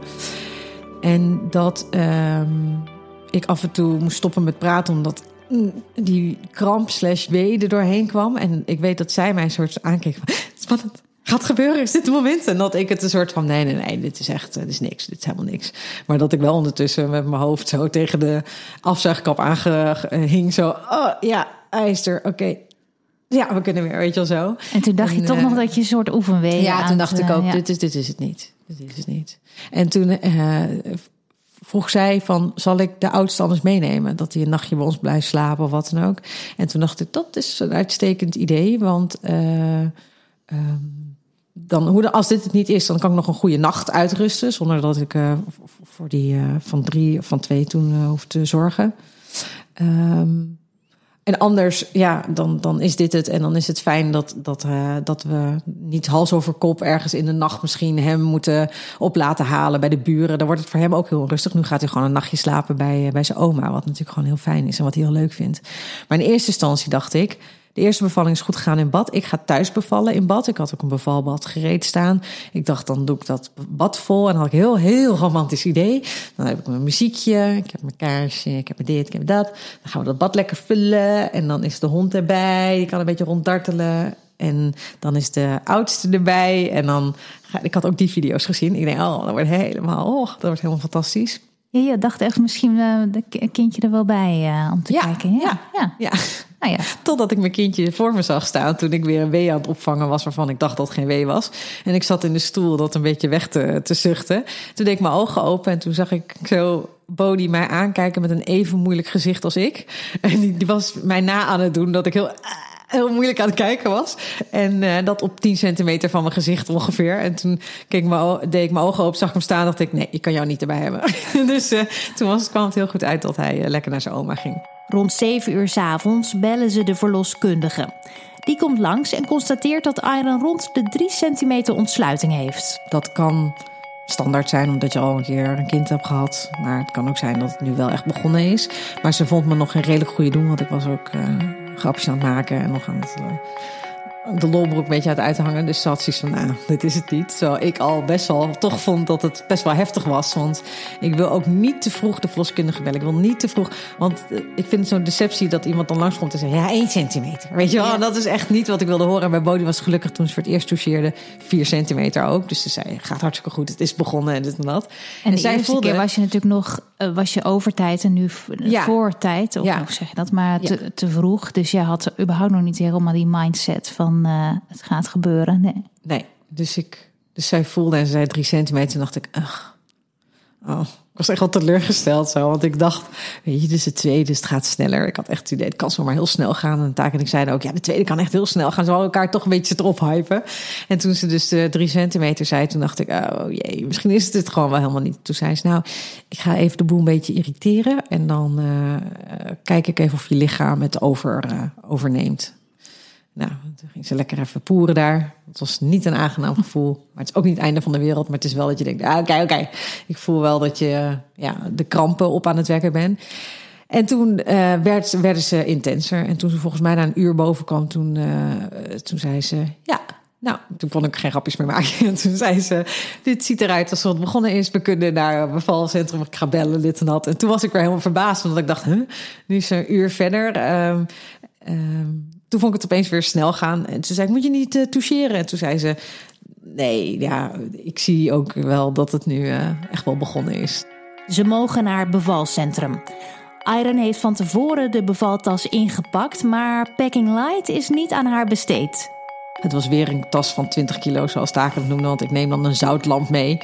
En dat. ehm ik af en toe moest stoppen met praten omdat mm, die kramp slash wee er doorheen kwam. En ik weet dat zij mij een soort aankeek van, spannend, gaat gebeuren, is dit het moment? En dat ik het een soort van, nee, nee, nee, dit is echt, dit is niks, dit is helemaal niks. Maar dat ik wel ondertussen met mijn hoofd zo tegen de afzuigkap aangehing, zo, oh ja, hij er, oké. Ja, we kunnen weer, weet je wel zo. En toen dacht je toch nog dat je een soort oefenwee Ja, toen dacht ik ook, dit, is, dit is het niet. Dit is het niet. En toen uh, vroeg zij van, zal ik de oudste anders meenemen? Dat hij een nachtje bij ons blijft slapen of wat dan ook. En toen dacht ik, dat is een uitstekend idee, want... Uh, um, dan, hoe de, als dit het niet is, dan kan ik nog een goede nacht uitrusten. Zonder dat ik voor die van drie of van twee toen hoef te zorgen. Um, en anders, ja, dan, dan is dit het. En dan is het fijn dat, dat, uh, dat we niet hals over kop ergens in de nacht misschien hem moeten op laten halen bij de buren. Dan wordt het voor hem ook heel rustig. Nu gaat hij gewoon een nachtje slapen bij, bij zijn oma. Wat natuurlijk gewoon heel fijn is en wat hij heel leuk vindt. Maar in eerste instantie dacht ik, de eerste bevalling is goed gegaan in bad. Ik ga thuis bevallen in bad. Ik had ook een bevalbad gereed staan. Ik dacht, dan doe ik dat bad vol. En had ik een heel, heel romantisch idee. Dan heb ik mijn muziekje, ik heb mijn kaarsje, ik heb dit, ik heb dat. Dan gaan we dat bad lekker vullen. En dan is de hond erbij. Die kan een beetje ronddartelen. En dan is de oudste erbij. En dan ga, ik had ook die video's gezien. Ik denk, oh, dat wordt helemaal, oh, dat wordt helemaal fantastisch. Ja, je dacht echt misschien uh, de kindje er wel bij uh, om te ja, kijken. Ja, ja. ja. Nou ja. Totdat ik mijn kindje voor me zag staan toen ik weer een wee aan het opvangen was waarvan ik dacht dat het geen wee was. En ik zat in de stoel dat een beetje weg te, te zuchten. Toen deed ik mijn ogen open en toen zag ik zo Bodie mij aankijken met een even moeilijk gezicht als ik. En die, die was mij na aan het doen dat ik heel heel moeilijk aan het kijken was. En uh, dat op 10 centimeter van mijn gezicht ongeveer. En toen keek deed ik mijn ogen open, zag ik hem staan. dacht ik, nee, ik kan jou niet erbij hebben. *laughs* dus uh, toen was, kwam het heel goed uit dat hij uh, lekker naar zijn oma ging. Rond 7 uur s avonds bellen ze de verloskundige. Die komt langs en constateert dat Iron rond de 3 centimeter ontsluiting heeft. Dat kan standaard zijn omdat je al een keer een kind hebt gehad. Maar het kan ook zijn dat het nu wel echt begonnen is. Maar ze vond me nog een redelijk goede doen, want ik was ook grapjes aan het maken en nog aan het, uh, de lolbroek een beetje het uithangen. Dus ze had zoiets van, nou, dit is het niet. Zo ik al best wel toch vond dat het best wel heftig was. Want ik wil ook niet te vroeg de verloskundige bellen. Ik wil niet te vroeg, want eh, ik vind zo'n deceptie dat iemand dan langskomt en zegt, ja, één centimeter. Weet je wel, ja. dat is echt niet wat ik wilde horen. En bij Bodie was gelukkig toen ze voor het eerst toucheerde, vier centimeter ook. Dus ze zei, gaat hartstikke goed, het is begonnen en dit en dat. En, en de zij eerste voelde, keer was je natuurlijk nog, uh, was je overtijd en nu ja. voortijd. Of ja. nog zeg je dat, maar te, te vroeg. Dus je had überhaupt nog niet helemaal die mindset van uh, het gaat gebeuren. Nee. nee, dus ik, dus zij voelde en ze zei drie centimeter. En dacht ik, ach, oh, ik was echt wel teleurgesteld zo. Want ik dacht, weet je, is de tweede, dus het gaat sneller. Ik had echt het idee, het kan zomaar heel snel gaan. En Taak en ik zeiden ook, ja, de tweede kan echt heel snel gaan. Ze elkaar toch een beetje erop hypen. En toen ze dus de drie centimeter zei, toen dacht ik, oh jee, misschien is het het gewoon wel helemaal niet. Toen zei ze, nou, ik ga even de boel een beetje irriteren. En dan uh, kijk ik even of je lichaam het over, uh, overneemt. Nou, toen ging ze lekker even poeren daar. Het was niet een aangenaam gevoel. Maar het is ook niet het einde van de wereld. Maar het is wel dat je denkt, ah, oké, oké. Ik voel wel dat je ja, de krampen op aan het werken bent. En toen uh, werd, werden ze intenser. En toen ze volgens mij na een uur boven kwam, toen, uh, toen zei ze, ja, nou, toen kon ik geen grapjes meer maken. En *laughs* toen zei ze, dit ziet eruit alsof het begonnen is. We kunnen naar een bevalcentrum, ik ga bellen, dit en dat. En toen was ik weer helemaal verbaasd, omdat ik dacht, huh, nu is ze een uur verder. Um, toen vond ik het opeens weer snel gaan. En toen zei ik, moet je niet uh, toucheren? En toen zei ze, nee, ja, ik zie ook wel dat het nu uh, echt wel begonnen is. Ze mogen naar bevalcentrum. Iron heeft van tevoren de bevaltas ingepakt, maar packing light is niet aan haar besteed. Het was weer een tas van 20 kilo, zoals Taken het noemde. Want ik neem dan een zoutlamp mee.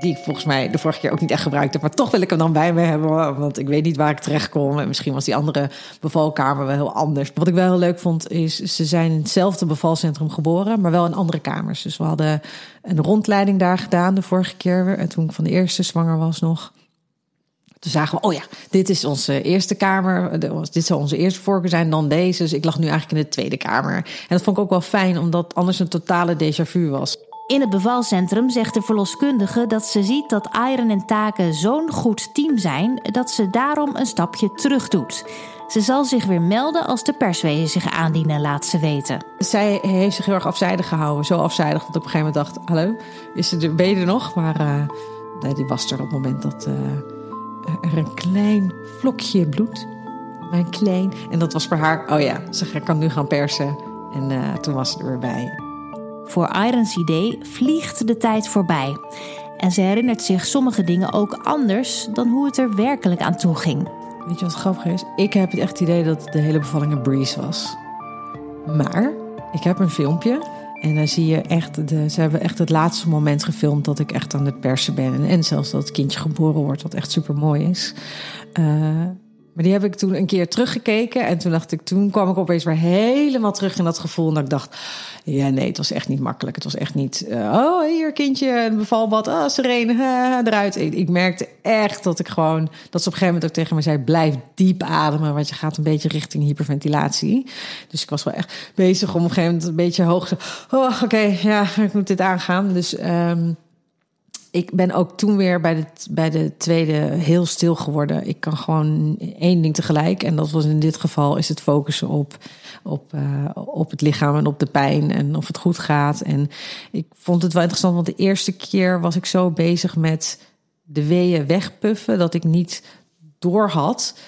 Die ik volgens mij de vorige keer ook niet echt gebruikt heb. Maar toch wil ik hem dan bij me hebben. Want ik weet niet waar ik terecht kom. En misschien was die andere bevalkamer wel heel anders. Wat ik wel heel leuk vond is, ze zijn in hetzelfde bevalcentrum geboren. Maar wel in andere kamers. Dus we hadden een rondleiding daar gedaan de vorige keer. En toen ik van de eerste zwanger was nog. Toen zagen we, oh ja, dit is onze eerste kamer. Dit zou onze eerste voorkeur zijn dan deze. Dus ik lag nu eigenlijk in de tweede kamer. En dat vond ik ook wel fijn, omdat anders een totale déjà vu was. In het bevalcentrum zegt de verloskundige dat ze ziet dat Iron en Taken zo'n goed team zijn dat ze daarom een stapje terug doet. Ze zal zich weer melden als de perswezen zich aandienen, laat ze weten. Zij heeft zich heel erg afzijdig gehouden. Zo afzijdig dat ik op een gegeven moment dacht: Hallo, is ze er, ben nog? Maar uh, nee, die was er op het moment dat. Uh, er een klein vlokje bloed. Mijn klein. En dat was voor haar, oh ja, ze kan nu gaan persen. En uh, toen was het er weer bij. Voor Irons idee vliegt de tijd voorbij. En ze herinnert zich sommige dingen ook anders dan hoe het er werkelijk aan toe ging. Weet je wat grappig is? Ik heb het echt idee dat de hele bevalling een breeze was. Maar ik heb een filmpje en dan zie je echt, de, ze hebben echt het laatste moment gefilmd dat ik echt aan het persen ben. En zelfs dat het kindje geboren wordt, wat echt super mooi is. Uh, maar die heb ik toen een keer teruggekeken. En toen dacht ik, toen kwam ik opeens weer helemaal terug in dat gevoel. En dat ik dacht, ja, nee, het was echt niet makkelijk. Het was echt niet, uh, oh, hier kindje, een bevalbad, oh, serene, eruit. Ik, ik, merkte echt dat ik gewoon, dat ze op een gegeven moment ook tegen me zei, blijf diep ademen, want je gaat een beetje richting hyperventilatie. Dus ik was wel echt bezig om op een gegeven moment een beetje hoog te, oh, oké, ja, ik moet dit aangaan. Dus, um, ik ben ook toen weer bij de, bij de tweede heel stil geworden. Ik kan gewoon één ding tegelijk. En dat was in dit geval is het focussen op, op, uh, op het lichaam en op de pijn en of het goed gaat. En ik vond het wel interessant, want de eerste keer was ik zo bezig met de weeën wegpuffen dat ik niet door had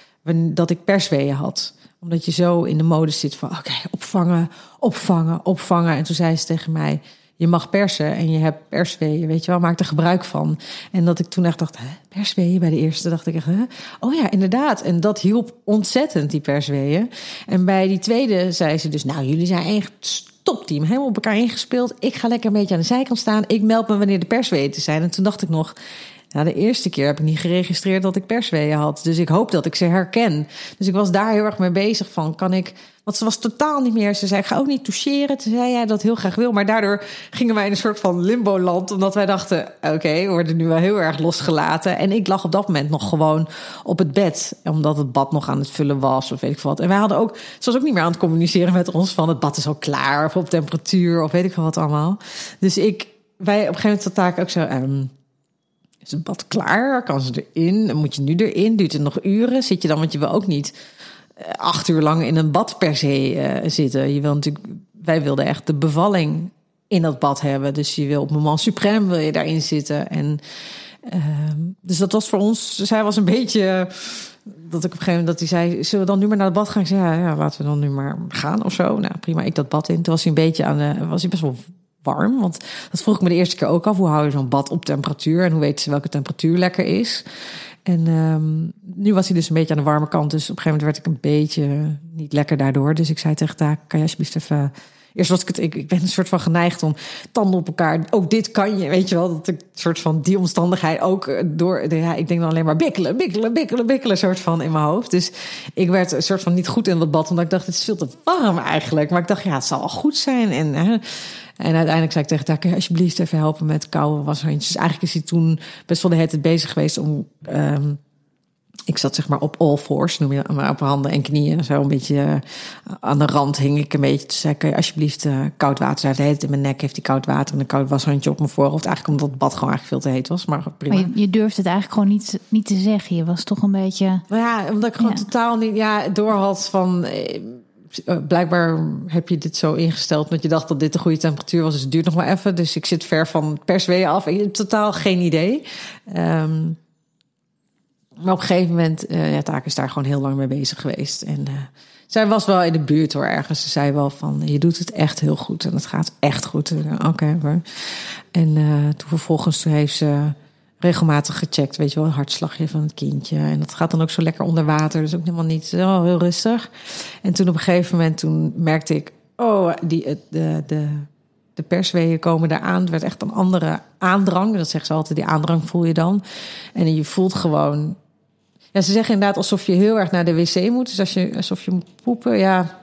dat ik persweeën had omdat je zo in de mode zit van oké, opvangen, opvangen, opvangen. En toen zei ze tegen mij: je mag persen en je hebt persweeën, weet je wel, maak er gebruik van. En dat ik toen echt dacht, hè, persweeën bij de eerste, dacht ik echt, hè? oh ja, inderdaad. En dat hielp ontzettend, die persweeën. En bij die tweede zei ze dus, nou, jullie zijn echt topteam, helemaal op elkaar ingespeeld. Ik ga lekker een beetje aan de zijkant staan. Ik meld me wanneer de persweeën te zijn. En toen dacht ik nog, nou, de eerste keer heb ik niet geregistreerd dat ik persweeën had. Dus ik hoop dat ik ze herken. Dus ik was daar heel erg mee bezig van, kan ik want ze was totaal niet meer. Ze zei: ga ook niet toucheren. Toen zei jij dat heel graag wil. Maar daardoor gingen wij in een soort van limbo-land. Omdat wij dachten: Oké, we worden nu wel heel erg losgelaten. En ik lag op dat moment nog gewoon op het bed. Omdat het bad nog aan het vullen was. Of weet ik wat. En wij hadden ook. Ze was ook niet meer aan het communiceren met ons. Van het bad is al klaar. Of op temperatuur. Of weet ik wat allemaal. Dus ik. Wij op een gegeven moment taak ook zo. Um, is het bad klaar? Kan ze erin? Moet je nu erin? Duurt het nog uren? Zit je dan, want je wil ook niet eh, acht uur lang in een bad per se uh, zitten. Je wil natuurlijk, wij wilden echt de bevalling in dat bad hebben. Dus je wil op moment suprême wil je daarin zitten. En uh, dus dat was voor ons. Zij was een beetje dat ik op een gegeven moment dat hij zei: Zullen we dan nu maar naar het bad gaan? Zei: ja, ja, laten we dan nu maar gaan of zo. Nou, prima. Ik dat bad in. Toen was hij een beetje aan de. Was hij best wel warm. Want dat vroeg ik me de eerste keer ook af. Hoe hou je zo'n bad op temperatuur? En hoe weten ze welke temperatuur lekker is? En um, nu was hij dus een beetje aan de warme kant. Dus op een gegeven moment werd ik een beetje niet lekker daardoor. Dus ik zei tegen Taak, kan je alsjeblieft even... Eerst was ik het, ik, ben een soort van geneigd om tanden op elkaar. Ook dit kan je, weet je wel, dat ik een soort van die omstandigheid ook door. Ja, ik denk dan alleen maar bikkelen, bikkelen, bikkelen, bikkelen, soort van in mijn hoofd. Dus ik werd een soort van niet goed in dat bad, omdat ik dacht, het is veel te warm eigenlijk. Maar ik dacht, ja, het zal wel goed zijn. En en uiteindelijk zei ik tegen haar, kun je alsjeblieft even helpen met koude washandjes. Dus eigenlijk is hij toen best wel de hele tijd bezig geweest om... Um, ik zat zeg maar op all fours, noem je maar op handen en knieën. Zo een beetje uh, aan de rand hing ik een beetje te zeggen. Alsjeblieft, uh, koud water. Hij heeft in mijn nek, heeft hij koud water en een koud washandje op mijn voorhoofd. Eigenlijk omdat het bad gewoon eigenlijk veel te heet was. Maar prima. Maar je, je durft het eigenlijk gewoon niet, niet te zeggen. Je was toch een beetje. Nou ja, omdat ik gewoon totaal niet ja, door had van. Eh, eh, blijkbaar heb je dit zo ingesteld dat je dacht dat dit de goede temperatuur was. Dus het duurt nog maar even. Dus ik zit ver van persweeën af. Ik totaal geen idee. Um, maar op een gegeven moment, uh, ja, Taak is daar gewoon heel lang mee bezig geweest. En uh, zij was wel in de buurt hoor, ergens. Ze zei wel van, je doet het echt heel goed en het gaat echt goed. Oké, En toen vervolgens heeft ze regelmatig gecheckt, weet je wel, hartslagje van het kindje. En dat gaat dan ook zo lekker onder water, dus ook helemaal niet oh, heel rustig. En toen op een gegeven moment, toen merkte ik, oh, die, de, de, de persweeën komen eraan. Het werd echt een andere aandrang. Dat zegt ze altijd, die aandrang voel je dan. En je voelt gewoon... Ja, ze zeggen inderdaad alsof je heel erg naar de wc moet. Dus als je, alsof je moet poepen, ja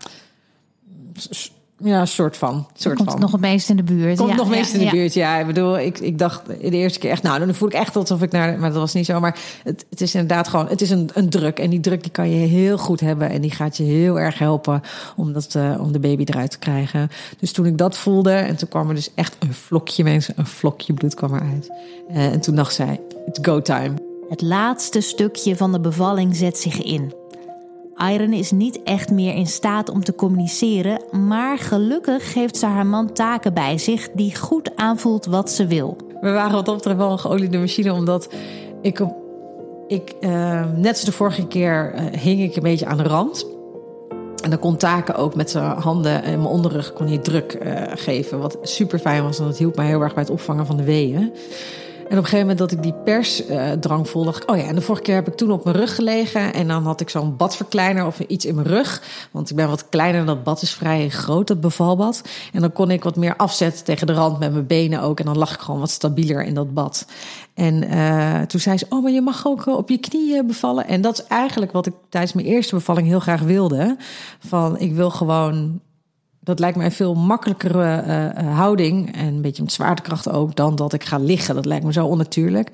ja, soort van. Soort komt van. nog het meest in de buurt. Komt nog het meest in de buurt, ja. Ik bedoel, ik, ik dacht de eerste keer echt, nou, dan voel ik echt alsof ik naar, maar dat was niet zo. Maar het, het is inderdaad gewoon, het is een, een druk. En die druk die kan je heel goed hebben. En die gaat je heel erg helpen om, dat, uh, om de baby eruit te krijgen. Dus toen ik dat voelde, en toen kwam er dus echt een vlokje mensen, een vlokje bloed kwam eruit. Uh, en toen dacht zij, it's go time. Het laatste stukje van de bevalling zet zich in. Irene is niet echt meer in staat om te communiceren, maar gelukkig geeft ze haar man taken bij zich die goed aanvoelt wat ze wil. We waren wat betreft wel een geoliede machine, omdat ik op ik, uh, net als de vorige keer, uh, hing ik een beetje aan de rand. En dan kon Taken ook met zijn handen en mijn onderrug kon hij druk uh, geven. Wat super fijn was, en dat hielp mij heel erg bij het opvangen van de weeën. En op een gegeven moment dat ik die persdrang uh, voelde, oh ja, en de vorige keer heb ik toen op mijn rug gelegen. En dan had ik zo'n badverkleiner of iets in mijn rug. Want ik ben wat kleiner, dat bad is vrij groot, dat bevalbad. En dan kon ik wat meer afzetten tegen de rand met mijn benen ook. En dan lag ik gewoon wat stabieler in dat bad. En uh, toen zei ze, oh, maar je mag ook op je knieën bevallen. En dat is eigenlijk wat ik tijdens mijn eerste bevalling heel graag wilde. Van, ik wil gewoon dat lijkt mij een veel makkelijkere uh, houding. En een beetje met zwaartekracht ook. Dan dat ik ga liggen. Dat lijkt me zo onnatuurlijk.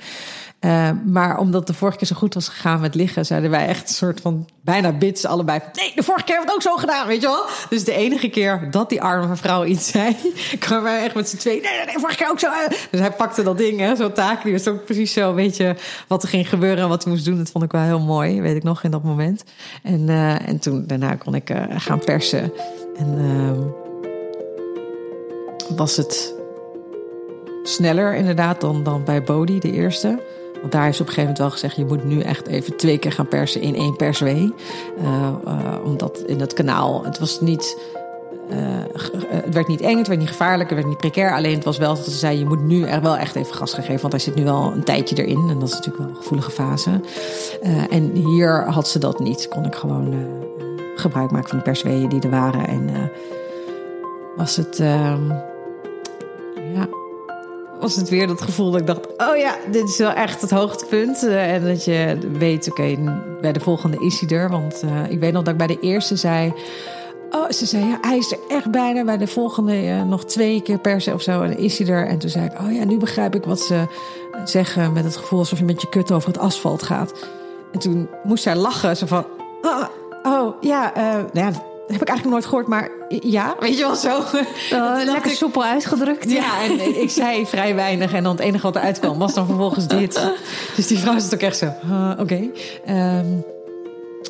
Uh, maar omdat de vorige keer zo goed was gegaan met liggen, zeiden wij echt een soort van bijna bits allebei. Nee, de vorige keer hebben we het ook zo gedaan, weet je wel? Dus de enige keer dat die arme vrouw iets zei, *laughs* kwamen wij echt met z'n twee. Nee, nee, nee, vorige keer ook zo. Dus hij pakte dat ding, zo'n taak. Die was ook precies zo, weet je, wat er ging gebeuren en wat hij moest doen. Dat vond ik wel heel mooi, weet ik nog in dat moment. En, en toen, daarna kon ik gaan persen. En uh, was het sneller inderdaad dan, dan bij Bodhi, de eerste. Want daar is op een gegeven moment wel gezegd: je moet nu echt even twee keer gaan persen in één perswee. Uh, uh, omdat in het kanaal, het was niet. Uh, het werd niet eng, het werd niet gevaarlijk, het werd niet precair. Alleen het was wel dat ze zei: je moet nu er wel echt even gas gaan geven. Want hij zit nu wel een tijdje erin. En dat is natuurlijk wel een gevoelige fase. en hier had ze dat niet. Kon ik gewoon gebruik maken van de persweeën die er waren. En was het. Ehm, ja, was het weer dat gevoel dat ik dacht: oh ja, dit is wel echt het hoogtepunt. Uh, en dat je weet, oké, bij de volgende is hij er. Want uh, ik weet nog dat ik bij de eerste zei. Oh, ze zei, ja, hij is er echt bijna. Bij de volgende nog twee keer per se of zo. En is hij er. En toen zei ik, oh ja, nu begrijp ik wat ze zeggen. Met het gevoel alsof je met je kut over het asfalt gaat. En toen moest zij lachen. Zo van, oh, oh ja, nou ja, heb ik eigenlijk nooit gehoord, maar ja, weet je wel zo. *laughs* Uh, lekker ik, soepel uitgedrukt. Ja, en *laughs* ik zei vrij weinig en dan het enige wat eruit kwam was dan vervolgens dit. Dus die vrouw zit ook echt zo, uh, oké. Okay. Um,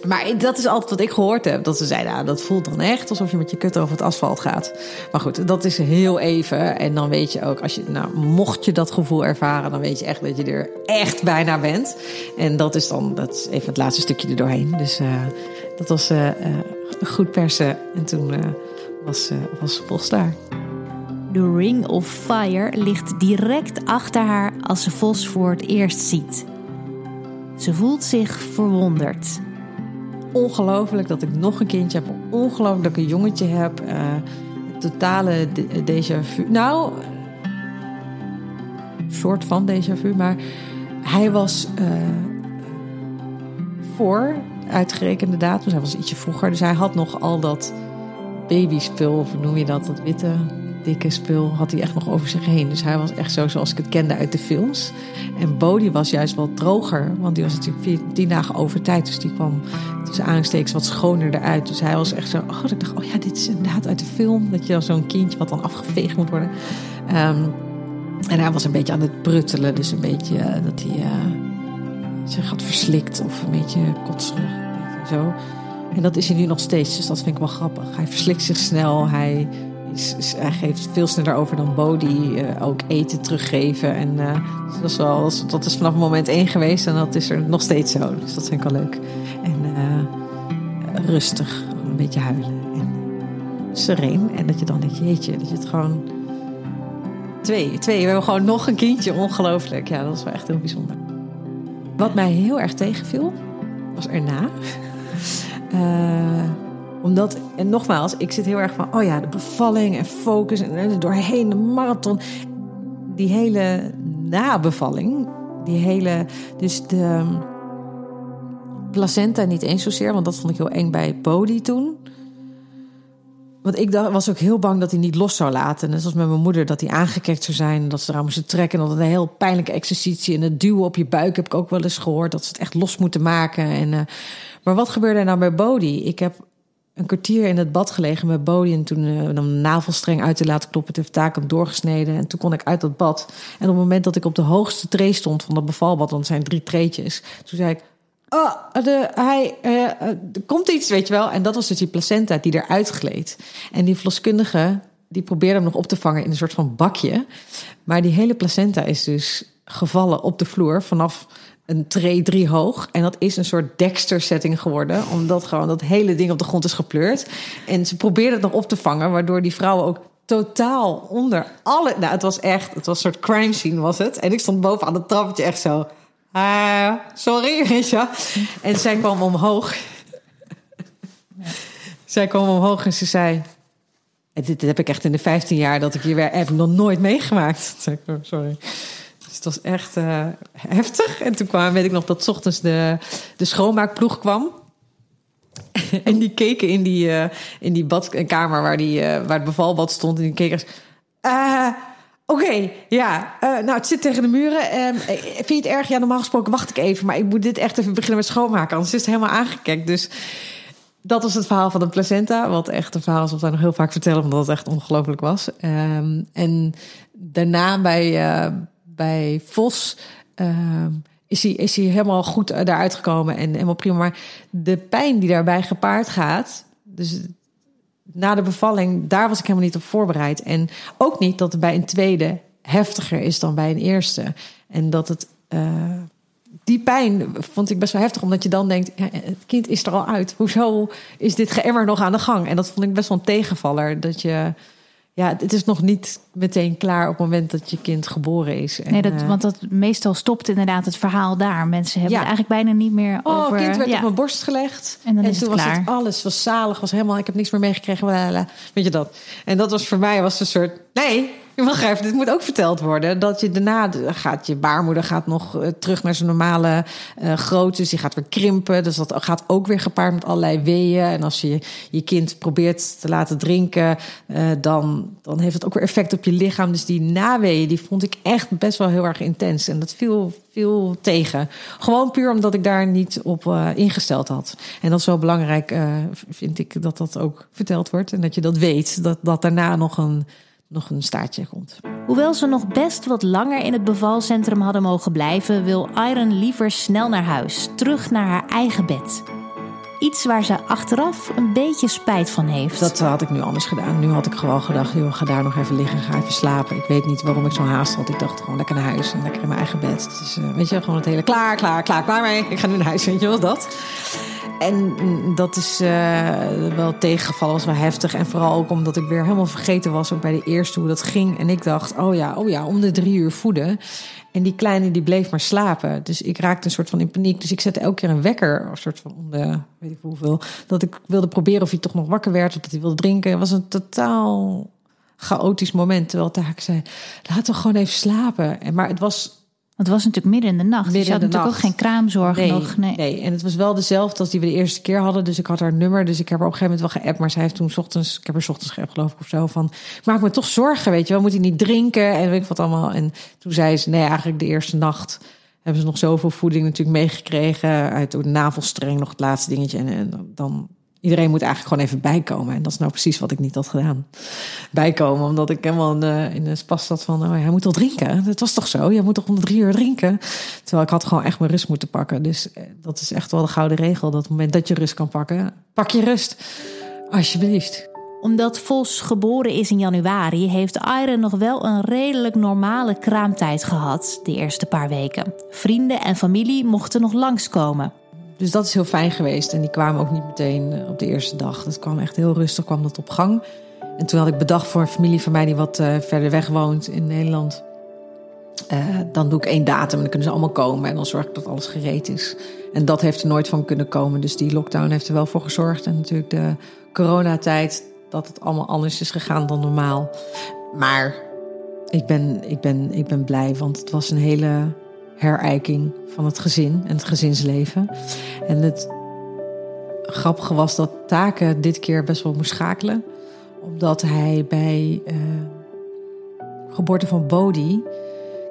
maar dat is altijd wat ik gehoord heb. Dat ze zeiden, nou, dat voelt dan echt alsof je met je kut over het asfalt gaat. Maar goed, dat is heel even. En dan weet je ook, als je, nou, mocht je dat gevoel ervaren, dan weet je echt dat je er echt bijna bent. En dat is dan, dat is even het laatste stukje er doorheen. Dus uh, dat was uh, goed persen. En toen was, was Vos daar. De Ring of Fire ligt direct achter haar als ze Vos voor het eerst ziet. Ze voelt zich verwonderd ongelooflijk dat ik nog een kindje heb. Ongelooflijk dat ik een jongetje heb. Uh, totale déjà vu. Nou, soort van déjà vu. Maar hij was uh, voor uitgerekende datum. Dus hij was ietsje vroeger. Dus hij had nog al dat babyspul, of hoe noem je dat? Dat witte dikke spul had hij echt nog over zich heen. Dus hij was echt zo zoals ik het kende uit de films. En Bodie was juist wel droger, want die was natuurlijk vier, tien dagen over tijd. Dus die kwam tussen aansteeks wat schoner eruit. Dus hij was echt zo, oh, ik dacht, oh ja, dit is inderdaad uit de film. Dat je dan zo'n kindje wat dan afgeveegd moet worden. Um, en hij was een beetje aan het pruttelen, dus een beetje uh, dat hij uh, zich had verslikt of een beetje kotserig. Zo. En dat is hij nu nog steeds, dus dat vind ik wel grappig. Hij verslikt zich snel, hij hij geeft veel sneller over dan Bodhi. Uh, ook eten teruggeven. En uh, dat, is wel, dat is vanaf moment één geweest. En dat is er nog steeds zo. Dus dat vind ik wel leuk. En uh, rustig. Een beetje huilen. En sereen. En dat je dan denkt, jeetje, dat je het gewoon... Twee, twee. We hebben gewoon nog een kindje. Ongelooflijk. Ja, dat is wel echt heel bijzonder. Wat mij heel erg tegenviel, was erna omdat, en nogmaals, ik zit heel erg van, oh ja, de bevalling en focus en doorheen de marathon. Die hele nabevalling, die hele, dus de ehm, placenta niet eens zozeer, want dat vond ik heel eng bij Bodhi toen. Want ik was ook heel bang dat hij niet los zou laten. Net zoals met mijn moeder, dat hij aangekekt zou zijn. Dat ze eraan moesten trekken. En dat het een heel pijnlijke exercitie. En het duwen op je buik heb ik ook wel eens gehoord. Dat ze het echt los moeten maken. En, uh, maar wat gebeurde er nou bij Bodhi? Ik heb een kwartier in het bad gelegen met Bodie. En toen uh, een navelstreng uit te laten kloppen. Het heeft hem doorgesneden. En toen kon ik uit dat bad. En op het moment dat ik op de hoogste tree stond van dat bevalbad. Want zijn drie treetjes. Toen zei ik... Oh, de, hij, uh, er komt iets, weet je wel. En dat was dus die placenta die eruit gleed. En die verloskundige, die probeerde hem nog op te vangen in een soort van bakje. Maar die hele placenta is dus gevallen op de vloer vanaf een tray drie hoog. En dat is een soort Dexter-setting geworden. Omdat gewoon dat hele ding op de grond is gepleurd. En ze probeerden het nog op te vangen. Waardoor die vrouwen ook totaal onder alle... Nou, het was echt... Het was een soort crime scene was het. En ik stond boven aan het trappetje echt zo... Ah, sorry, *laughs* je. En zij kwam omhoog. zij kwam omhoog en ze zei... Dit, dit, heb ik echt in de 15 jaar dat ik hier weer heb nog nooit meegemaakt. *laughs* Oh, sorry. Dus het was echt uh, heftig. En toen kwam, weet ik nog, dat s ochtends de, de schoonmaakploeg kwam. *laughs* en die keken in die, uh, in die badkamer waar, die, uh, waar het bevalbad stond. En die keken uh, Oké, ja. nou, het zit tegen de muren. Ehm, vind je het erg? Ja, normaal gesproken wacht ik even. Maar ik moet dit echt even beginnen met schoonmaken. Anders is het helemaal aangekekt. Dus dat was het verhaal van de placenta. Wat echt een verhaal is wat wij nog heel vaak vertellen. Omdat het echt ongelooflijk was. Um, en daarna bij, uh, bij Vos... Uh, is hij, is hij helemaal goed daaruit gekomen en helemaal prima. Maar de pijn die daarbij gepaard gaat... Dus na de bevalling, daar was ik helemaal niet op voorbereid. En ook niet dat het bij een tweede heftiger is dan bij een eerste. En dat het... Uh, die pijn vond ik best wel heftig, omdat je dan denkt: het kind is er al uit. Hoezo is dit geëmmer nog aan de gang? En dat vond ik best wel een tegenvaller. Dat je, ja, het is nog niet meteen klaar op het moment dat je kind geboren is. En, nee, dat, want dat meestal stopt inderdaad het verhaal daar. Mensen hebben ja. het eigenlijk bijna niet meer oh, over. Oh, kind werd ja. op mijn borst gelegd. En, dan en is toen het was het alles was zalig, was helemaal. Ik heb niks meer meegekregen. Weet je dat? En dat was voor mij was een soort nee Wacht even, dit moet ook verteld worden. Dat je daarna gaat, je baarmoeder gaat nog uh, terug naar zijn normale uh, grootte. Dus die gaat weer krimpen. Dus dat gaat ook weer gepaard met allerlei weeën. En als je je kind probeert te laten drinken, uh, dan, dan heeft het ook weer effect op je lichaam. Dus die naweeën, die vond ik echt best wel heel erg intens. En dat viel, viel tegen. Gewoon puur omdat ik daar niet op ingesteld had. En dat is wel belangrijk, vind ik, dat dat ook verteld wordt. En dat je dat weet, dat, dat daarna nog een nog een staartje komt. Hoewel ze nog best wat langer in het bevalcentrum hadden mogen blijven, wil Iron liever snel naar huis, terug naar haar eigen bed. Iets waar ze achteraf een beetje spijt van heeft. Dat had ik nu anders gedaan. Nu had ik gewoon gedacht, joh, ga daar nog even liggen, ga even slapen. Ik weet niet waarom ik zo haast had. Ik dacht gewoon lekker naar huis en lekker in mijn eigen bed. Dus uh, weet je, gewoon het hele klaar, klaar, klaar, klaar mee. Ik ga nu naar huis, weet je wel, dat. En dat is uh, wel tegengevallen, was wel heftig. En vooral ook omdat ik weer helemaal vergeten was, ook bij de eerste, hoe dat ging. En ik dacht, oh ja, oh ja, om de drie uur voeden. En die kleine die bleef maar slapen. Dus ik raakte een soort van in paniek. Dus ik zette elke keer een wekker, een soort van om de, weet ik hoeveel. Dat ik wilde proberen of hij toch nog wakker werd, of dat hij wilde drinken. Het was een totaal chaotisch moment. Terwijl Taak zei, laten we gewoon even slapen. En, maar het was het was natuurlijk midden in de nacht. Midden dus je had natuurlijk nacht. ook geen kraamzorg nee, nog. Nee. nee, en het was wel dezelfde als die we de eerste keer hadden. Dus ik had haar nummer. Dus ik heb haar op een gegeven moment wel geappt. Maar zij heeft toen s ochtends, ik heb haar s ochtends geappt geloof ik of zo. Van, maak me toch zorgen, weet je wel. Moet hij niet drinken en weet ik wat allemaal. En toen zei ze, nee eigenlijk de eerste nacht hebben ze nog zoveel voeding natuurlijk meegekregen. Uit de navelstreng nog het laatste dingetje. En, en dan Iedereen moet eigenlijk gewoon even bijkomen. En dat is nou precies wat ik niet had gedaan. Bijkomen, omdat ik helemaal in de, in de spas zat van... Oh, hij moet toch drinken? Dat was toch zo? Je moet toch om drie uur drinken? Terwijl ik had gewoon echt mijn rust moeten pakken. Dus eh, dat is echt wel de gouden regel. Dat het moment dat je rust kan pakken, pak je rust. Alsjeblieft omdat Vos geboren is in januari, heeft Iron nog wel een redelijk normale kraamtijd gehad de eerste paar weken. Vrienden en familie mochten nog langskomen. Dus dat is heel fijn geweest. En die kwamen ook niet meteen eh, op de eerste dag. Dat kwam echt heel rustig, kwam dat op gang. En toen had ik bedacht voor een familie van mij die wat uh, verder weg woont in Nederland. Uh, dan doe ik één datum en dan kunnen ze allemaal komen. En dan zorg ik dat alles gereed is. En dat heeft er nooit van kunnen komen. Dus die lockdown heeft er wel voor gezorgd. En natuurlijk de coronatijd, dat het allemaal anders is gegaan dan normaal. Maar ik ben, ik ben, ik ben blij, want het was een hele herijking van het gezin en het gezinsleven. En het grappige was dat Taken dit keer best wel moest schakelen. Omdat hij bij uh, geboorte van Bodhi...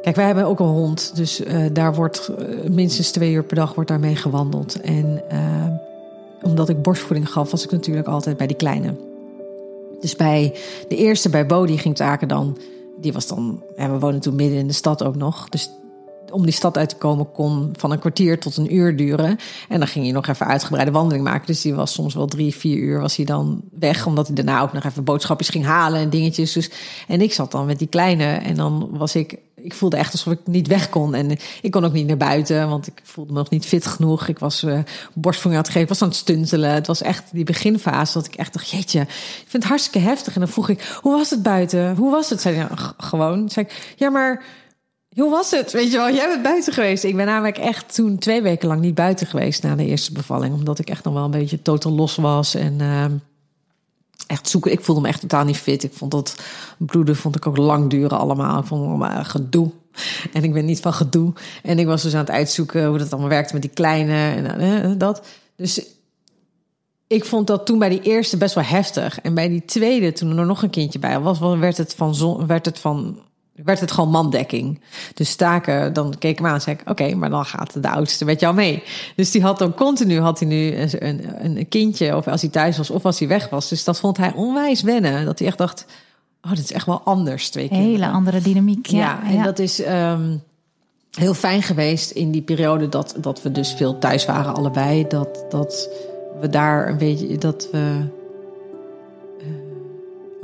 Kijk, wij hebben ook een hond, dus uh, daar wordt uh, minstens twee uur per dag wordt daarmee gewandeld. En omdat ik borstvoeding gaf, was ik natuurlijk altijd bij die kleine. Dus bij de eerste, bij Bodhi, ging Taken dan... Die was dan, en we wonen toen midden in de stad ook nog. Dus om die stad uit te komen kon van een kwartier tot een uur duren. En dan ging je nog even uitgebreide wandeling maken. Dus die was soms wel drie, vier uur was hij dan weg. Omdat hij daarna ook nog even boodschapjes ging halen en dingetjes. Dus, en ik zat dan met die kleine en dan was ik ik voelde echt alsof ik niet weg kon. En ik kon ook niet naar buiten, want ik voelde me nog niet fit genoeg. Ik was uh, borstvoeding aan het geven, was aan het stuntelen. Het was echt die beginfase dat ik echt dacht, jeetje, ik vind het hartstikke heftig. En dan vroeg ik, hoe was het buiten? Hoe was het? Zei ja, gewoon. Zei ik, ja, maar hoe was het? Weet je wel, jij bent buiten geweest. Ik ben namelijk echt toen twee weken lang niet buiten geweest na de eerste bevalling. Omdat ik echt nog wel een beetje totaal los was. En uh, echt zoeken. Ik voelde me echt totaal niet fit. Ik vond dat bloeden vond ik ook lang duren allemaal. Ik vond het allemaal gedoe. En ik ben niet van gedoe. En ik was dus aan het uitzoeken hoe dat allemaal werkte met die kleine en uh, dat. Dus ik vond dat toen bij die eerste best wel heftig. En bij die tweede, toen er nog een kindje bij was, werd het van, zon, werd het van werd het gewoon mandekking. Dus staken, dan keek ik hem aan en zei ik... oké, maar dan gaat de oudste met jou mee. Dus die had dan continu had hij nu een, een, een, kindje... of als hij thuis was of als hij weg was. Dus dat vond hij onwijs wennen. Dat hij echt dacht, oh, dit is echt wel anders. Twee kinderen. Hele andere dynamiek, ja. ja en dat is um, heel fijn geweest in die periode... Dat, dat we dus veel thuis waren allebei. Dat, dat we daar een beetje... dat we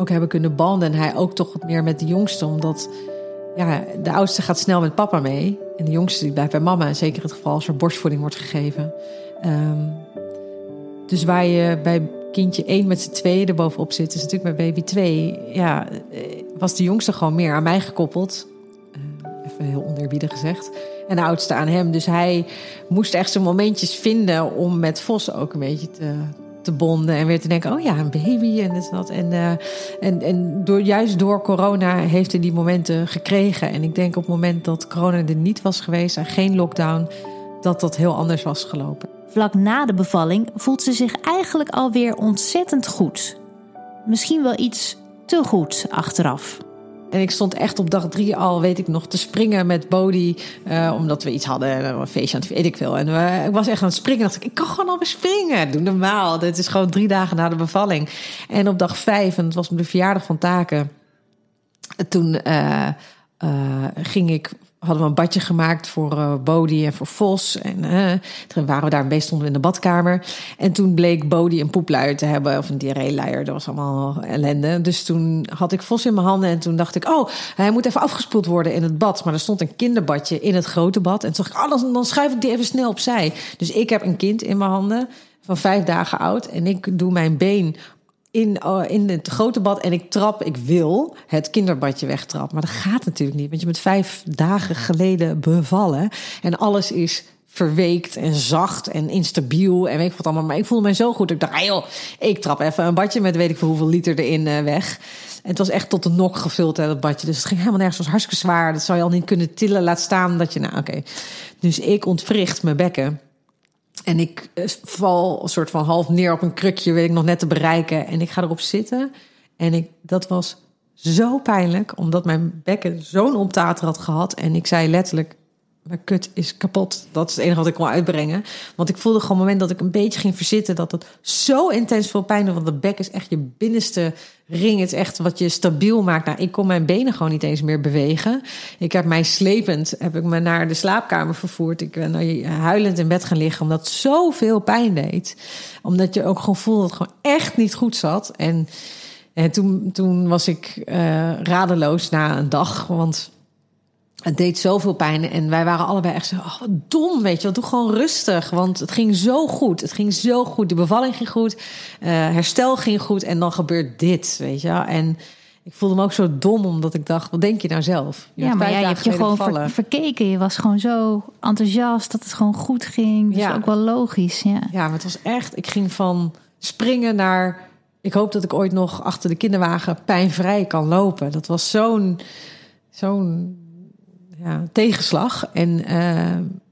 ook hebben kunnen banden. En hij ook toch wat meer met de jongste, omdat ja, de oudste gaat snel met papa mee. En de jongste die blijft bij mama. En zeker het geval als er borstvoeding wordt gegeven. Um, dus waar je bij kindje 1 met z'n tweeën er bovenop zit, is natuurlijk bij baby 2. Ja, was de jongste gewoon meer aan mij gekoppeld. Uh, even heel oneerbiedig gezegd. En de oudste aan hem. Dus hij moest echt zijn momentjes vinden om met Vos ook een beetje te, te bonden en weer te denken: oh ja, een baby en dat. En, uh, en, en door, juist door corona heeft hij die momenten gekregen. En ik denk op het moment dat corona er niet was geweest en geen lockdown, dat dat heel anders was gelopen. Vlak na de bevalling voelt ze zich eigenlijk alweer ontzettend goed. Misschien wel iets te goed achteraf. En ik stond echt op dag drie al, weet ik nog, te springen met Bodie. Uh, omdat we iets hadden, een feestje aan het weet ik veel. En ik was echt aan het springen. dacht ik, ik kan gewoon alweer springen. Doe normaal. Dit is gewoon drie dagen na de bevalling. En op dag vijf, en het was de verjaardag van Taken. Toen uh, uh, ging ik hadden we een badje gemaakt voor uh, Bodie en voor Vos. En uh, toen waren we daar een stonden in de badkamer. En toen bleek Bodie een poepluier te hebben, of een diarree-luier. Dat was allemaal ellende. Dus toen had ik Vos in mijn handen en toen dacht ik... oh, hij moet even afgespoeld worden in het bad. Maar er stond een kinderbadje in het grote bad. En toen dacht ik, oh, dan, dan schuif ik die even snel opzij. Dus ik heb een kind in mijn handen van vijf dagen oud. En ik doe mijn been in, uh, in het grote bad en ik trap, ik wil het kinderbadje wegtrappen. Maar dat gaat natuurlijk niet, want je bent vijf dagen geleden bevallen en alles is verweekt en zacht en instabiel en weet ik wat allemaal. Maar ik voelde mij zo goed. Ik dacht, ah joh, ik trap even een badje met weet ik veel hoeveel liter erin uh, weg. En het was echt tot de nok gevuld, hè, dat badje. Dus het ging helemaal nergens. Het was hartstikke zwaar. Dat zou je al niet kunnen tillen. Laat staan dat je, nou oké. Dus ik ontwricht mijn bekken. En ik eh, val een soort van half neer op een krukje, weet ik nog net te bereiken. En ik ga erop zitten. En ik, dat was zo pijnlijk, omdat mijn bekken zo'n optater had gehad. En ik zei letterlijk, mijn kut is kapot. Dat is het enige wat ik kon uitbrengen. Want ik voelde gewoon op het moment dat ik een beetje ging verzitten... dat het zo intens veel pijn deed. Want de bek is echt je binnenste ring. Het echt wat je stabiel maakt. Nou, ik kon mijn benen gewoon niet eens meer bewegen. Ik heb mij slepend, heb ik me naar de slaapkamer vervoerd. Ik ben huilend in bed gaan liggen, omdat zoveel pijn deed. Omdat je ook gewoon voelde dat het gewoon echt niet goed zat. En, en toen, toen was ik uh, radeloos na een dag, want het deed zoveel pijn en wij waren allebei echt zo, oh, wat dom, weet je wel. Doe gewoon rustig, want het ging zo goed. Het ging zo goed. De bevalling ging goed, uh, herstel ging goed en dan gebeurt dit, weet je wel. En ik voelde me ook zo dom, omdat ik dacht, wat denk je nou zelf? Je ja, maar ja, je hebt je gewoon ver, verkeken. Je was gewoon zo enthousiast dat het gewoon goed ging. Dus ja. ook wel logisch, ja. Ja, maar het was echt, ik ging van springen naar... Ik hoop dat ik ooit nog achter de kinderwagen pijnvrij kan lopen. Dat was zo'n zo'n ja, tegenslag. En, uh,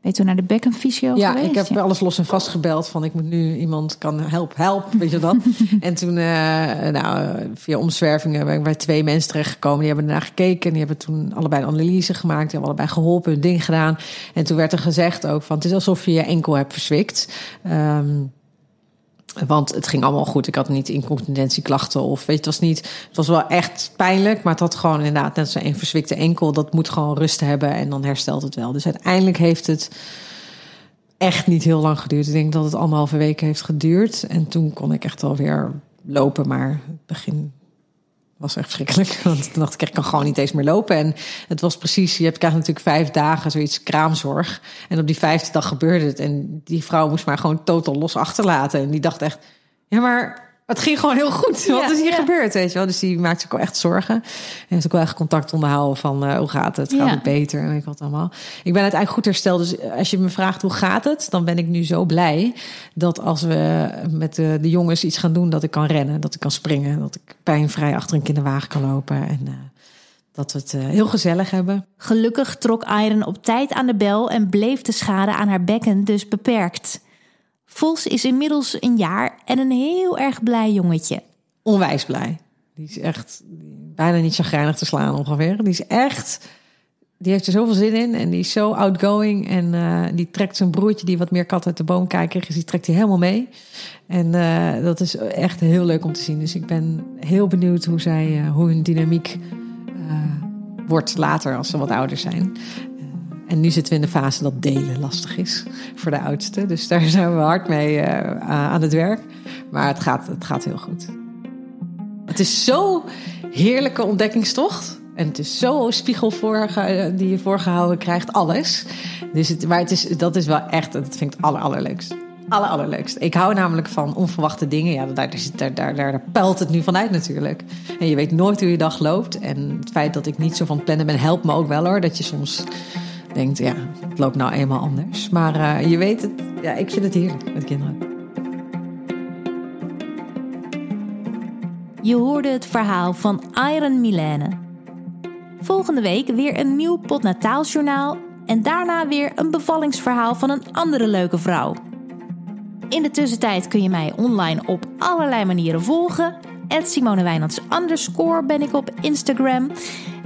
ben je toen naar de bekkenfysio ja, geweest? Ik heb ja. alles los en vast gebeld van ik moet nu iemand kan help, help, weet je dat. *laughs* en toen, uh, nou, via omzwervingen ben ik bij twee mensen terechtgekomen. Die hebben ernaar gekeken. Die hebben toen allebei een analyse gemaakt. Die hebben allebei geholpen, hun ding gedaan. En toen werd er gezegd ook van het is alsof je je enkel hebt verzwikt. Um, want het ging allemaal goed. Ik had niet incontinentieklachten of weet je, het was niet. Het was wel echt pijnlijk, maar het had gewoon inderdaad net zo'n verzwikte enkel. Dat moet gewoon rust hebben en dan herstelt het wel. Dus uiteindelijk heeft het echt niet heel lang geduurd. Ik denk dat het anderhalve week heeft geduurd. En toen kon ik echt alweer lopen, maar begin was echt verschrikkelijk. *laughs* Want toen dacht ik, ik kan gewoon niet eens meer lopen. En het was precies, je krijgt natuurlijk vijf dagen zoiets kraamzorg. En op die vijfde dag gebeurde het. En die vrouw moest maar gewoon totaal los achterlaten. En die dacht echt, ja maar het ging gewoon heel goed. Wat is hier gebeurd, weet je wel? Dus die maakt zich ook echt zorgen. En heeft ook wel echt contact onderhouden van uh, hoe gaat het? Gaat ja. het beter? En weet ik wat allemaal. Ik ben uiteindelijk goed hersteld. Dus als je me vraagt hoe gaat het, dan ben ik nu zo blij dat als we met de, de jongens iets gaan doen, dat ik kan rennen, dat ik kan springen, dat ik pijnvrij achter een kinderwagen kan lopen en uh, dat we het uh, heel gezellig hebben. Gelukkig trok Iron op tijd aan de bel en bleef de schade aan haar bekken dus beperkt. Vos is inmiddels een jaar en een heel erg blij jongetje. Onwijs blij. Die is echt bijna niet chagrijnig te slaan ongeveer. Die is echt, die heeft er zoveel zin in en die is zo outgoing. En uh, die trekt zijn broertje die wat meer kat uit de boom kijkt, dus die trekt hij helemaal mee. En uh, dat is echt heel leuk om te zien. Dus ik ben heel benieuwd hoe, zij, uh, hoe hun dynamiek wordt later als ze wat ouder zijn. En nu zitten we in de fase dat delen lastig is voor de oudste. Dus daar *laughs* zijn we hard mee uh, aan het werk. Maar het gaat, het gaat heel goed. Het is zo'n heerlijke ontdekkingstocht. En het is zo spiegel voor, die je voorgehouden krijgt, alles. Dus het, maar het is, dat is wel echt, dat vind ik het aller, allerleukst. Aller, allerleukst. Ik hou namelijk van onverwachte dingen. Ja, daar, daar, daar, daar pelt het nu vanuit natuurlijk. En je weet nooit hoe je dag loopt. En het feit dat ik niet zo van plannen ben, helpt me ook wel hoor. Dat je soms denkt, ja, het loopt nou eenmaal anders. Maar uh, je weet het, ja, ik vind het heerlijk met kinderen. Je hoorde het verhaal van Iron Milene. Volgende week weer een nieuw potnataaljournaal en daarna weer een bevallingsverhaal van een andere leuke vrouw. In de tussentijd kun je mij online op allerlei manieren volgen. Simone Wijnands ben ik op Instagram.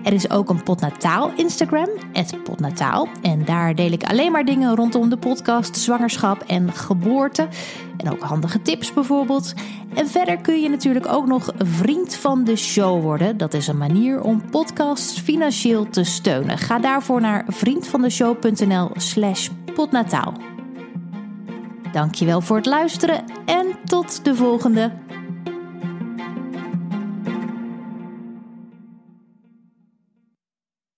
Er is ook een Potnataal Instagram, het Potnataal. En daar deel ik alleen maar dingen rondom de podcast, zwangerschap en geboorte. En ook handige tips bijvoorbeeld. En verder kun je natuurlijk ook nog vriend van de show worden. Dat is een manier om podcasts financieel te steunen. Ga daarvoor naar vriendvandeshow.nl slash potnataal. Dankjewel voor het luisteren en tot de volgende